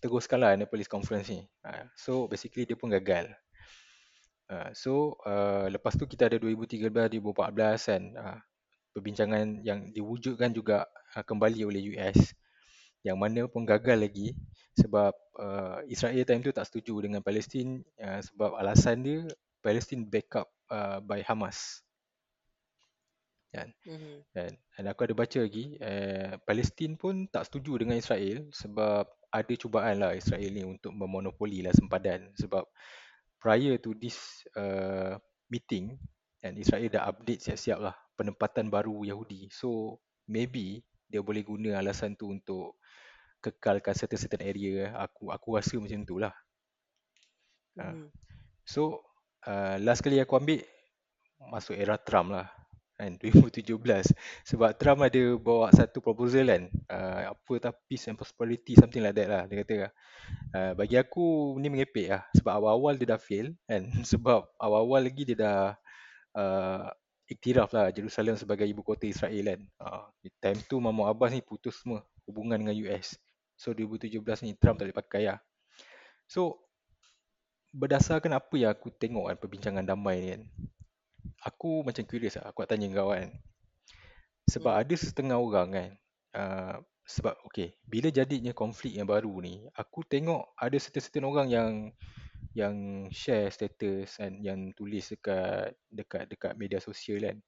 teruskan lah Annapolis Conference ni. Uh, so basically dia pun gagal uh, so uh, lepas tu kita ada 2013 2014 kan uh, perbincangan yang diwujudkan juga uh, kembali oleh US yang mana pun gagal lagi sebab uh, Israel time tu tak setuju dengan Palestin uh, sebab alasan dia Palestin backup uh, by Hamas. Kan? Mm-hmm. dan, dan aku ada baca lagi eh, Palestin pun tak setuju dengan Israel sebab ada cubaan lah Israel ni untuk memonopoli lah sempadan sebab prior to this uh, meeting and Israel dah update siap-siap lah penempatan baru Yahudi. So maybe dia boleh guna alasan tu untuk kekalkan certain-certain area. Aku aku rasa macam tu lah. Mm. uh, so uh, last kali aku ambil masuk era Trump lah kan 2017 sebab Trump ada bawa satu proposal kan uh, apa peace and prosperity something like that lah dia kata. Uh, bagi aku ni mengepek lah. Sebab awal-awal dia dah fail kan [LAUGHS] sebab awal-awal lagi dia dah uh, iktiraf lah Jerusalem sebagai ibu kota Israel kan. Uh, time tu Mahmud Abbas ni putus semua hubungan dengan US so 2017 ni Trump tak boleh pakai lah. So berdasarkan apa yang aku tengok kan perbincangan damai ni kan aku macam curious lah aku nak tanya kau kan. Sebab hmm. ada setengah orang kan uh, sebab okay bila jadinya konflik yang baru ni aku tengok ada certain-certain orang yang yang share status kan yang tulis dekat dekat dekat media sosial kan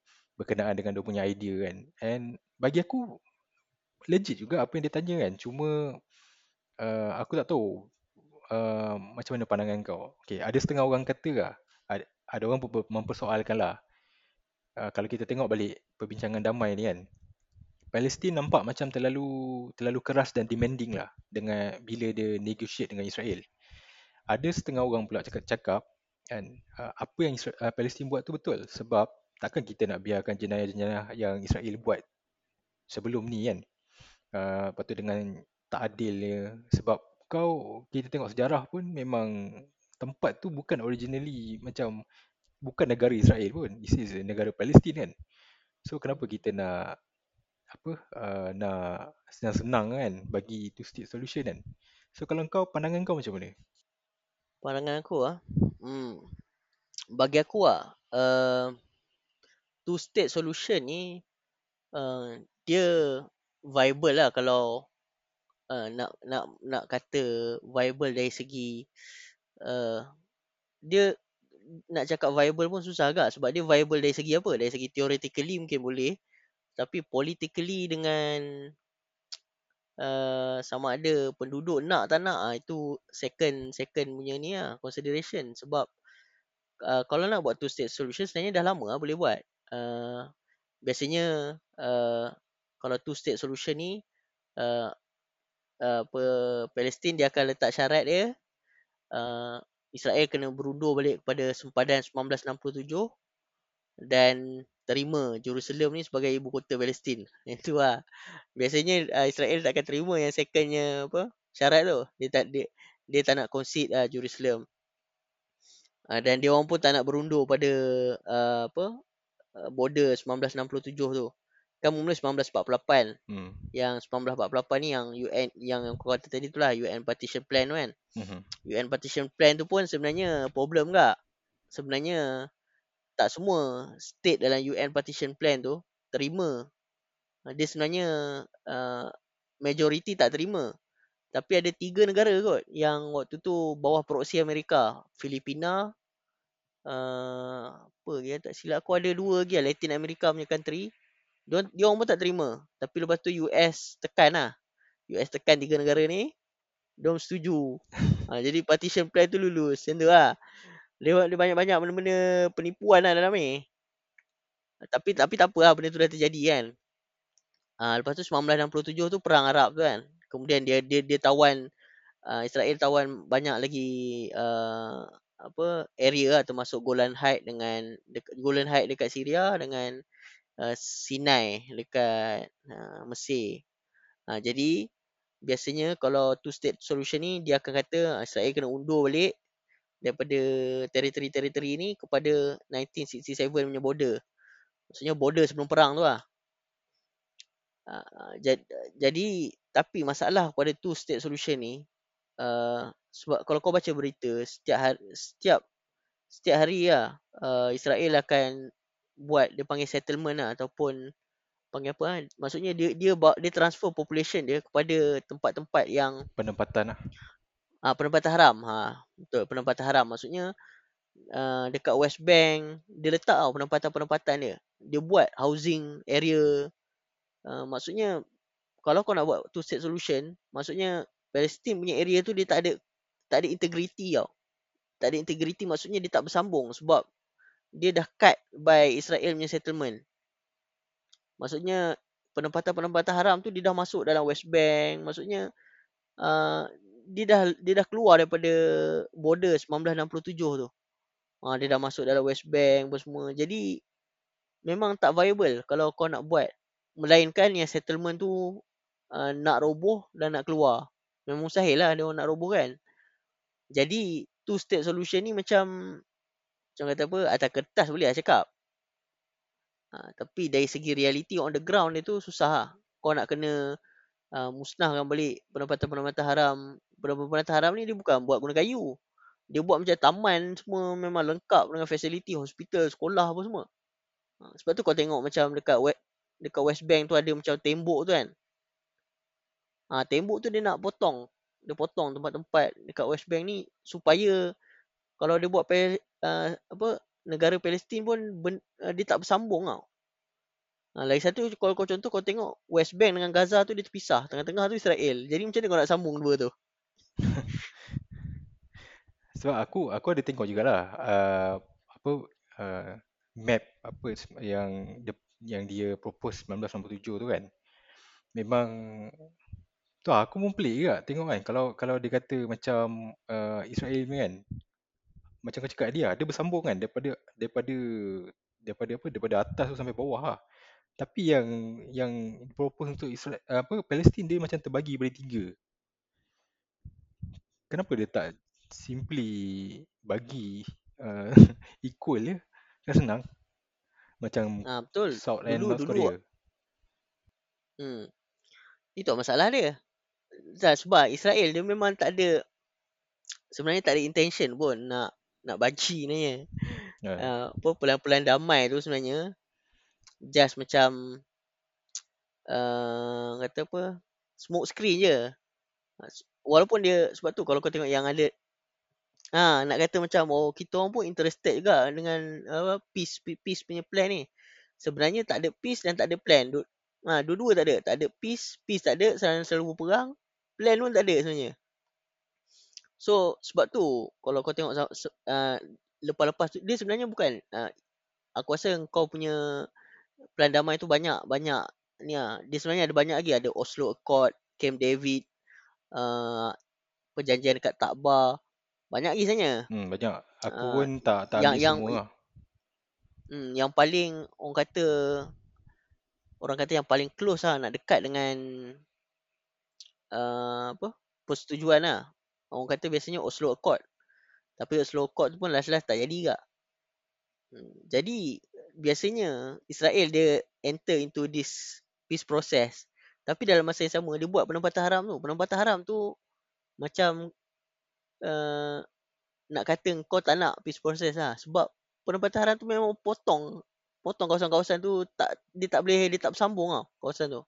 berkenaan dengan dia punya idea kan. And bagi aku legit juga apa yang dia tanya kan. Cuma uh, aku tak tahu uh, macam mana pandangan kau. Okay ada setengah orang kata lah ada, ada orang mempersoalkan lah uh, kalau kita tengok balik perbincangan damai ni kan Palestin nampak macam terlalu terlalu keras dan demanding lah dengan bila dia negotiate dengan Israel. Ada setengah orang pula cakap-cakap kan uh, apa yang Israel, uh, Palestin buat tu betul sebab takkan kita nak biarkan jenayah-jenayah yang Israel buat sebelum ni kan. Uh, lepas tu dengan tak adil dia sebab kau kita tengok sejarah pun memang tempat tu bukan originally macam bukan negara Israel pun. This is negara Palestin kan. So kenapa kita nak apa uh, nak senang-senang kan bagi two state solution kan. So kalau kau pandangan kau macam mana? Pandangan aku ah. Hmm. Bagi aku ah uh, two state solution ni uh, dia viable lah kalau uh, nak nak nak kata viable dari segi uh, dia nak cakap viable pun susah agak sebab dia viable dari segi apa? Dari segi theoretically mungkin boleh. Tapi politically dengan uh, sama ada penduduk nak tak nak ah, itu second second punya ni lah consideration sebab uh, kalau nak buat two state solution sebenarnya dah lama lah boleh buat. Uh, biasanya uh, kalau two state solution ni uh, uh, Palestin dia akan letak syarat dia uh, Israel kena berundur balik kepada sempadan 1967 dan terima Jerusalem ni sebagai ibu kota Palestin. [LAUGHS] Itu lah. Biasanya uh, Israel tak akan terima yang secondnya apa syarat tu. Dia tak dia, dia tak nak concede uh, Jerusalem. Uh, dan dia orang pun tak nak berundur pada uh, apa uh, border 1967 tu. Kan mula 1948. Hmm. Yang 1948 ni yang UN yang kau kata tadi tu lah UN partition plan tu kan. Hmm. UN partition plan tu pun sebenarnya problem enggak? Sebenarnya tak semua state dalam UN partition plan tu terima. Dia sebenarnya uh, majority tak terima. Tapi ada tiga negara kot yang waktu tu bawah proksi Amerika. Filipina, uh, apa dia tak silap aku ada dua lagi lah, Latin America punya country. Dia, dia orang pun tak terima. Tapi lepas tu US tekan lah. US tekan tiga negara ni. Dia setuju. Ha, jadi partition plan tu lulus. Macam tu lah. Dia, dia banyak-banyak benda-benda penipuan lah dalam ni. Tapi tapi tak apa lah benda tu dah terjadi kan. Ha, lepas tu 1967 tu perang Arab tu kan. Kemudian dia dia dia tawan uh, Israel tawan banyak lagi uh, apa area lah termasuk Golan Heights dengan dekat Golan Heights dekat Syria dengan uh, Sinai dekat uh, Mesir. Uh, jadi biasanya kalau two state solution ni dia akan kata Israel kena undur balik daripada teritori-teritori ni kepada 1967 punya border. Maksudnya border sebelum perang tu lah. Uh, jadi tapi masalah pada two state solution ni uh, sebab kalau kau baca berita setiap hari, setiap setiap hari lah uh, Israel akan buat dia panggil settlement lah ataupun panggil apa lah. Maksudnya dia dia dia transfer population dia kepada tempat-tempat yang penempatan lah. Ah penempatan haram. Ha betul penempatan haram maksudnya uh, dekat West Bank dia letak tau penempatan-penempatan dia. Dia buat housing area uh, maksudnya kalau kau nak buat two state solution maksudnya Palestine punya area tu dia tak ada tak ada integrity tau. Tak ada integrity maksudnya dia tak bersambung sebab dia dah cut by Israel punya settlement. Maksudnya penempatan-penempatan haram tu dia dah masuk dalam West Bank. Maksudnya uh, dia dah dia dah keluar daripada border 1967 tu. Uh, dia dah masuk dalam West Bank apa semua. Jadi memang tak viable kalau kau nak buat. Melainkan yang settlement tu uh, nak roboh dan nak keluar. Memang mustahil lah dia orang nak roboh kan. Jadi two state solution ni macam macam kata apa atas kertas boleh lah cakap. Ha, tapi dari segi reality on the ground dia tu susah lah. Kau nak kena uh, musnahkan balik penempatan-penempatan haram. Penempatan haram ni dia bukan buat guna kayu. Dia buat macam taman semua memang lengkap dengan facility hospital, sekolah apa semua. Ha, sebab tu kau tengok macam dekat west, dekat West Bank tu ada macam tembok tu kan. Ha, tembok tu dia nak potong dia potong tempat-tempat dekat West Bank ni supaya kalau dia buat uh, apa negara Palestin pun ben, uh, dia tak bersambung tau. Ha, lagi satu kalau kau contoh kau tengok West Bank dengan Gaza tu dia terpisah. Tengah-tengah tu Israel. Jadi macam mana kau nak sambung dua tu? [LAUGHS] Sebab aku aku ada tengok jugalah uh, apa uh, map apa yang dia, yang dia propose 1997 tu kan. Memang Tu aku pun pelik juga tengok kan kalau kalau dia kata macam uh, Israel ni kan macam kau cakap dia dia bersambung kan daripada daripada daripada apa daripada atas tu sampai bawah lah. Tapi yang yang propose untuk Israel apa Palestin dia macam terbagi pada tiga. Kenapa dia tak simply bagi uh, [LAUGHS] equal je? Kan senang. Macam ha, betul. South and North Korea. Hmm. Itu masalah dia sebab Israel dia memang tak ada sebenarnya tak ada intention pun nak nak bagi ni ya. Yeah. Uh, apa pelan-pelan damai tu sebenarnya just macam uh, kata apa smoke screen je. Walaupun dia sebab tu kalau kau tengok yang ada ha nak kata macam oh kita orang pun interested juga dengan apa peace peace punya plan ni. Sebenarnya tak ada peace dan tak ada plan. Du, ha dua-dua tak ada. Tak ada peace, peace tak ada, selalu, selalu berperang plan pun tak ada sebenarnya. So sebab tu kalau kau tengok uh, lepas-lepas tu dia sebenarnya bukan uh, aku rasa kau punya plan damai tu banyak banyak ni ah dia sebenarnya ada banyak lagi ada Oslo Accord, Camp David, uh, perjanjian dekat Takbar. Banyak lagi sebenarnya. Hmm, banyak. Aku Uh, pun tak tak yang yang semua lah. hmm, yang paling orang kata orang kata yang paling close lah nak dekat dengan uh, apa persetujuan lah. Orang kata biasanya Oslo Accord. Tapi Oslo Accord tu pun last-last tak jadi juga. Hmm, jadi biasanya Israel dia enter into this peace process. Tapi dalam masa yang sama dia buat penempatan haram tu. Penempatan haram tu macam uh, nak kata kau tak nak peace process lah. Sebab penempatan haram tu memang potong potong kawasan-kawasan tu tak dia tak boleh dia tak bersambung tau kawasan tu.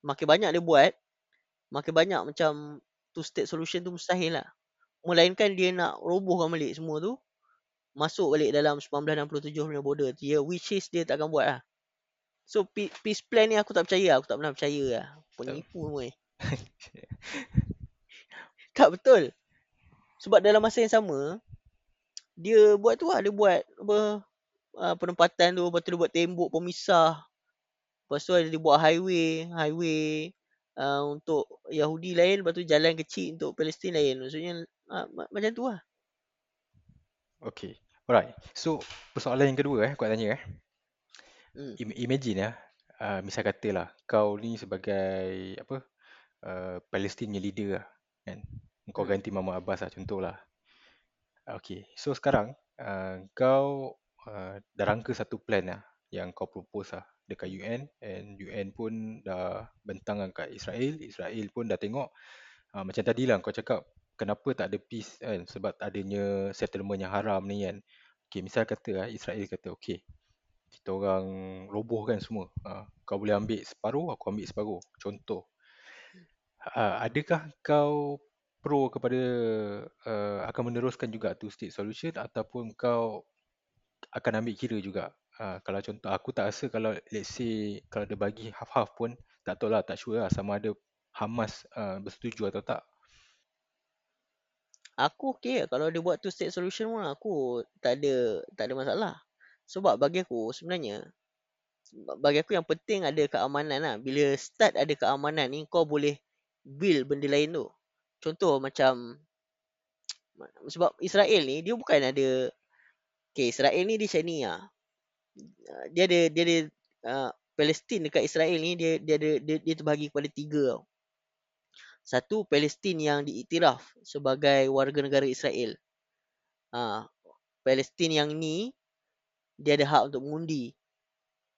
Makin banyak dia buat, makin banyak macam two state solution tu mustahil lah. Melainkan dia nak robohkan balik semua tu masuk balik dalam 1967 punya border tu. Ya, which is dia takkan buat lah. So peace plan ni aku tak percaya Aku tak pernah percaya lah. Penipu semua ni. [LAUGHS] tak betul. Sebab dalam masa yang sama, dia buat tu lah. Dia buat apa, uh, penempatan tu. Lepas tu dia buat tembok pemisah. Lepas tu dia buat highway. Highway uh, untuk Yahudi lain. Lepas tu jalan kecil untuk Palestin lain. Maksudnya uh, macam tu lah. Okay. Alright. So, persoalan yang kedua eh, aku nak tanya eh. Hmm. Imagine ya, uh, misal katalah kau ni sebagai apa uh, Palestin punya leader lah, kan? Kau Hmm. ganti Mama Abbas lah, contohlah. Okay, so sekarang uh, kau uh, dah rangka satu plan lah yang kau propose lah dekat UN and UN pun dah bentang kat Israel, Israel pun dah tengok uh, macam tadi lah kau cakap kenapa tak ada peace kan sebab adanya settlement yang haram ni kan. Okay, misal kata lah Israel kata okay, kita orang robohkan semua. Uh, kau boleh ambil separuh, aku ambil separuh. Contoh. Uh, adakah kau pro kepada uh, akan meneruskan juga tu state solution ataupun kau akan ambil kira juga uh, kalau contoh aku tak rasa kalau let's say kalau dia bagi half-half pun tak tahu lah tak sure lah sama ada Hamas uh, bersetuju atau tak Aku okey lah. Kalau dia buat two state solution pun aku tak ada tak ada masalah. Sebab bagi aku sebenarnya bagi aku yang penting ada keamanan lah. Bila start ada keamanan ni kau boleh build benda lain tu. Contoh macam sebab Israel ni dia bukan ada okay, Israel ni dia macam ni lah. Dia ada dia ada uh, Palestin dekat Israel ni dia dia ada dia, dia terbahagi kepada tiga tau. Satu Palestin yang diiktiraf sebagai warga negara Israel. Ha, Palestin yang ni dia ada hak untuk mengundi.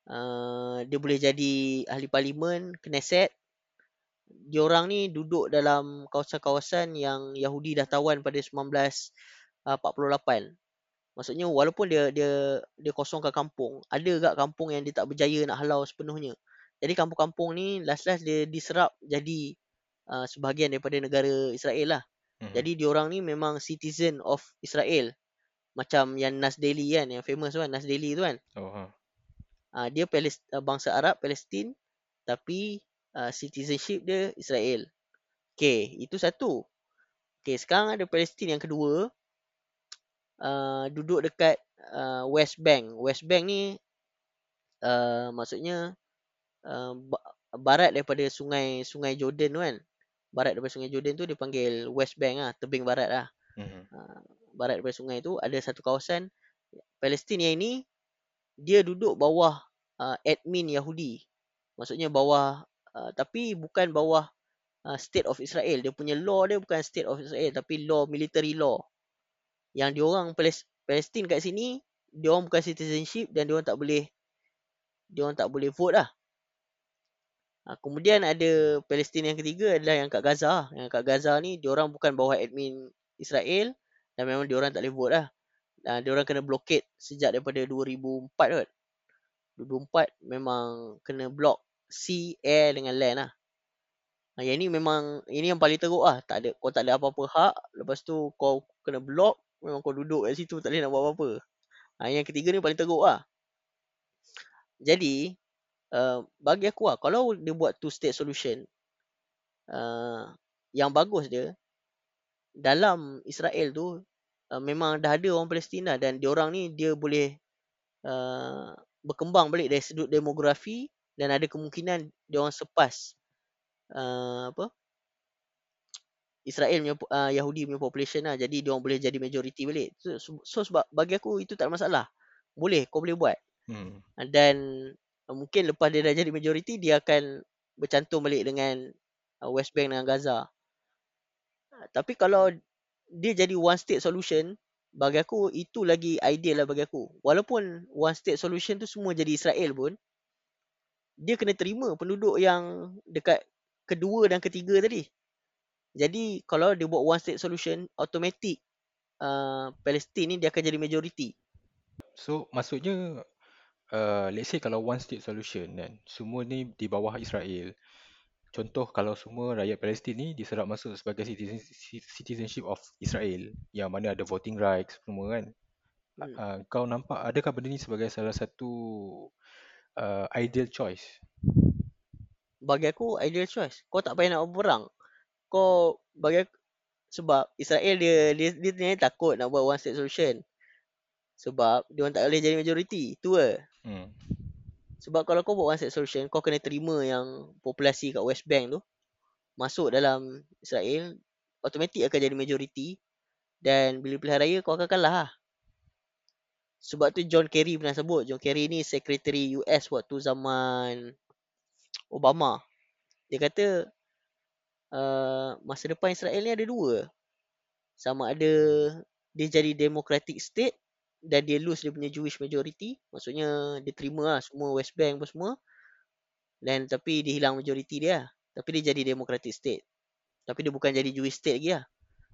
Uh, dia boleh jadi ahli parlimen, Knesset. Diorang ni duduk dalam kawasan-kawasan yang Yahudi dah tawan pada 1948. Maksudnya walaupun dia dia dia kosongkan kampung, ada gak kampung yang dia tak berjaya nak halau sepenuhnya. Jadi kampung-kampung ni last-last dia diserap jadi uh, sebahagian daripada negara Israel lah. Hmm. Jadi diorang ni memang citizen of Israel. Macam yang Nas Daily kan, yang famous kan, Nas Daily tu kan. Oh, ha. Uh, dia Palest, uh, bangsa Arab, Palestin. Tapi uh, citizenship dia Israel. Okay, itu satu. Okay, sekarang ada Palestin yang kedua. Uh, duduk dekat uh, West Bank. West Bank ni uh, maksudnya uh, barat daripada sungai sungai Jordan tu kan. Barat daripada sungai Jordan tu dipanggil West Bank lah, tebing barat lah. Mm-hmm. Uh, barat daripada sungai tu ada satu kawasan Palestin yang ini dia duduk bawah uh, admin Yahudi. Maksudnya bawah uh, tapi bukan bawah uh, state of Israel. Dia punya law dia bukan state of Israel tapi law military law. Yang diorang Palestin kat sini diorang bukan citizenship dan diorang tak boleh diorang tak boleh vote lah. Uh, kemudian ada Palestin yang ketiga adalah yang kat Gaza. Yang kat Gaza ni diorang bukan bawah admin Israel dan memang diorang tak boleh vote lah. Uh, diorang kena blockade sejak daripada 2004 kot. 2004 memang kena block sea, air dengan land lah. Ha, yang ni memang ini yang paling teruk lah. Tak ada kau tak ada apa-apa hak. Lepas tu kau kena block, memang kau duduk kat situ tak boleh nak buat apa-apa. Ha, yang ketiga ni paling teruk lah. Jadi uh, bagi aku lah kalau dia buat two state solution uh, yang bagus dia dalam Israel tu uh, memang dah ada orang Palestin dah dan diorang ni dia boleh uh, berkembang balik dari sudut demografi dan ada kemungkinan diorang sepas uh, apa Israel punya uh, Yahudi punya population lah. Jadi diorang boleh jadi majority balik. So, so sebab bagi aku itu tak ada masalah. Boleh kau boleh buat. Hmm. dan uh, mungkin lepas dia dah jadi majority dia akan bercantum balik dengan uh, West Bank dengan Gaza. Uh, tapi kalau dia jadi one state solution bagi aku itu lagi ideal lah bagi aku. Walaupun one state solution tu semua jadi Israel pun dia kena terima penduduk yang dekat kedua dan ketiga tadi jadi kalau dia buat one state solution automatic uh, Palestin ni dia akan jadi majority. So maksudnya uh, let's say kalau one state solution kan semua ni di bawah Israel. Contoh kalau semua rakyat Palestin ni diserap masuk sebagai citizen, citizenship of Israel yang mana ada voting rights semua kan. Hmm. uh, kau nampak adakah benda ni sebagai salah satu uh, ideal choice? Bagi aku ideal choice. Kau tak payah nak berperang kau bagi aku, sebab Israel dia dia dia, dia, takut nak buat one state solution sebab dia orang tak boleh jadi majority tu lah hmm. Sebab kalau kau buat one state solution, kau kena terima yang populasi kat West Bank tu masuk dalam Israel, automatik akan jadi majority dan bila pilihan raya kau akan kalah lah. Sebab tu John Kerry pernah sebut, John Kerry ni secretary US waktu zaman Obama. Dia kata uh, masa depan Israel ni ada dua. Sama ada dia jadi democratic state dan dia lose dia punya Jewish majority maksudnya dia terima lah semua West Bank apa semua dan tapi dia hilang majority dia lah. tapi dia jadi democratic state tapi dia bukan jadi Jewish state lagi lah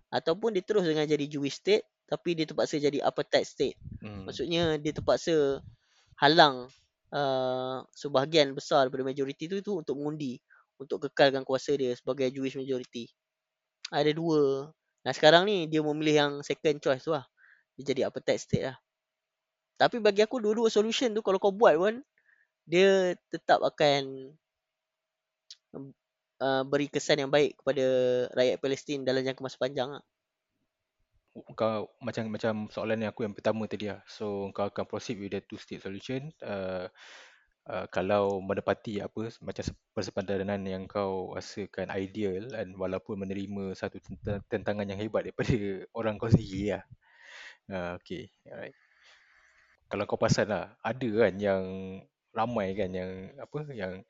ataupun dia terus dengan jadi Jewish state tapi dia terpaksa jadi apartheid state Hmm. maksudnya dia terpaksa halang uh, sebahagian besar daripada majority tu tu untuk mengundi untuk kekalkan kuasa dia sebagai Jewish majority ada dua Nah sekarang ni dia memilih yang second choice tu lah dia jadi apartheid state lah. Tapi bagi aku dua-dua solution tu kalau kau buat pun dia tetap akan uh, beri kesan yang baik kepada rakyat Palestin dalam jangka masa panjang lah. kau macam macam soalan yang aku yang pertama tadi lah. So kau akan proceed with the two state solution uh, uh, kalau menepati apa macam persepandaran yang kau rasakan ideal dan walaupun menerima satu tentangan yang hebat daripada [LAUGHS] orang kau sendiri lah. Uh, okay, alright. Kalau kau perasan lah, ada kan yang ramai kan yang apa yang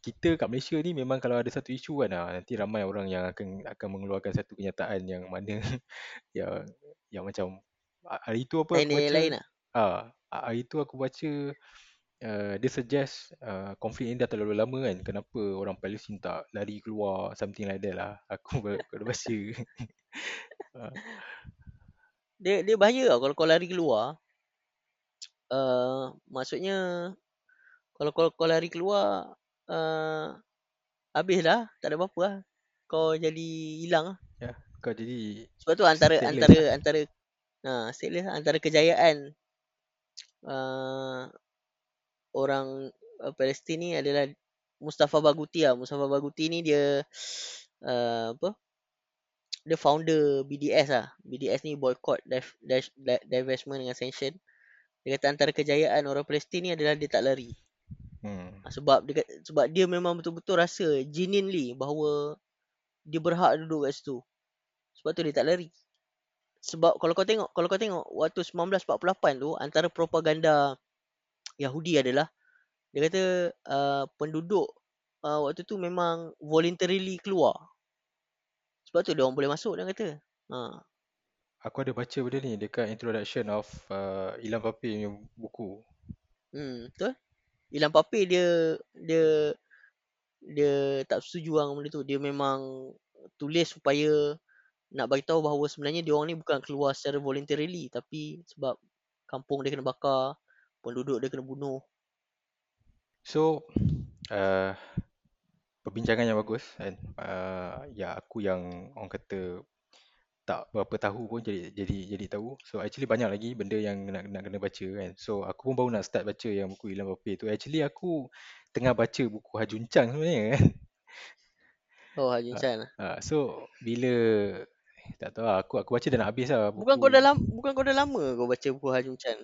kita kat Malaysia ni memang kalau ada satu isu kan ah, nanti ramai orang yang akan akan mengeluarkan satu kenyataan yang mana [LAUGHS] yang yang macam hari tu apa aku Lain baca lain lah. ah hari tu aku baca uh, dia suggest uh, konflik ni dah terlalu lama kan kenapa orang Palestin tak lari keluar something like that lah aku [LAUGHS] baru baca Ah, [LAUGHS] Dia dia bahaya tau kalau kau lari keluar. Uh, maksudnya kalau kau, kau lari keluar uh, habis dah, tak ada apa-apa lah. Kau jadi hilang lah. ya kau jadi Sebab tu antara stateless antara lah. antara ha stateless lah. antara kejayaan uh, orang uh, Palestin ni adalah Mustafa Baguti lah. Mustafa Baguti ni dia uh, apa? Dia founder BDS lah. BDS ni boycott, div- div- div- divestment dengan sanction. Dia kata antara kejayaan orang Palestin ni adalah dia tak lari. hmm. Ah, Sebab dia, sebab dia memang betul-betul rasa genuinely bahawa dia berhak duduk kat situ. Sebab tu dia tak lari. Sebab kalau kau tengok, kalau kau tengok waktu 1948 tu antara propaganda Yahudi adalah dia kata uh, penduduk uh, waktu tu memang voluntarily keluar. Sebab tu dia orang boleh masuk dia kata. Ha. aku ada baca benda ni dekat introduction of uh, Ilham Papi punya buku Hmm, betul? Ilan Papi dia dia dia tak setuju dengan benda tu. Dia memang tulis supaya nak bagi tahu bahawa sebenarnya dia orang ni bukan keluar secara voluntarily tapi sebab kampung dia kena bakar, penduduk dia kena bunuh. So, uh, perbincangan yang bagus kan. Uh, ya aku yang orang kata tak berapa tahu pun jadi jadi jadi tahu. So actually banyak lagi benda yang nak nak kena baca kan. So aku pun baru nak start baca yang buku Ilham Papi tu. Actually aku tengah baca buku Hajun Chang sebenarnya kan. [LAUGHS] Oh Hajin Ah, Chan. Uh, so bila tak tahu lah. Aku aku baca dah nak habis lah Bukan buku. kau dah lama, bukan kau dah lama kau baca buku Hajun Chan.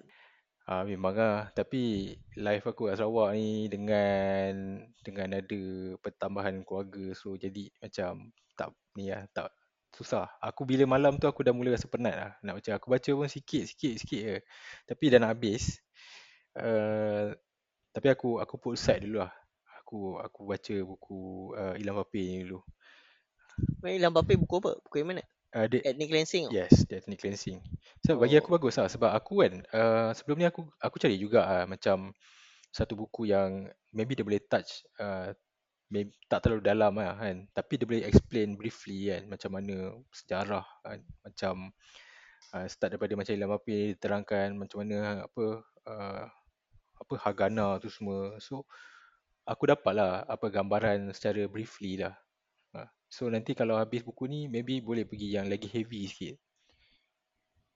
Ah memang lah. Tapi life aku kat Sarawak ni dengan dengan ada pertambahan keluarga so jadi macam tak ni lah tak susah. Aku bila malam tu aku dah mula rasa penat lah nak baca. Aku baca pun sikit sikit sikit je. Tapi dah nak habis. Uh, tapi aku aku put aside dulu lah. Aku aku baca buku uh, Ilham Papir ni dulu. Hilang papi buku apa? Buku yang mana? Uh, dia, Ethnic cleansing. Yes, ethnic cleansing. So bagi aku Oh. bagus lah sebab aku kan uh, sebelum ni aku aku cari juga uh, macam satu buku yang maybe dia boleh touch uh, maybe, tak terlalu dalam lah kan tapi dia boleh explain briefly kan macam mana sejarah kan macam uh, start daripada macam Ilham Papir terangkan macam mana apa uh, apa Hagana tu semua. So aku dapat lah apa gambaran secara briefly lah. So nanti kalau habis buku ni maybe boleh pergi yang lagi heavy sikit.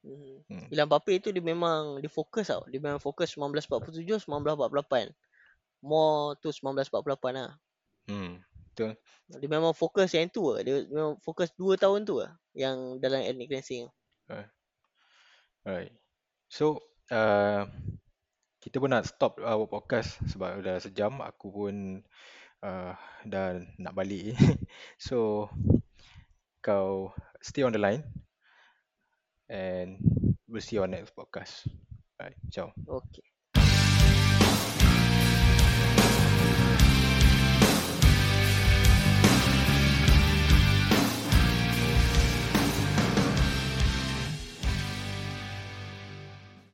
Hmm. Hmm. Hilang papi tu dia memang dia fokus tau. Dia memang fokus 1947, 1948. More tu 1948 lah. Hmm. Betul. Dia memang fokus yang tu lah. Dia memang fokus 2 tahun tu lah. Yang dalam ethnic cleansing. Alright. So, uh, kita pun nak stop our podcast sebab dah sejam. Aku pun uh, dah nak balik. [LAUGHS] so, kau stay on the line. And we'll see you on next podcast. Alright, ciao. Okay.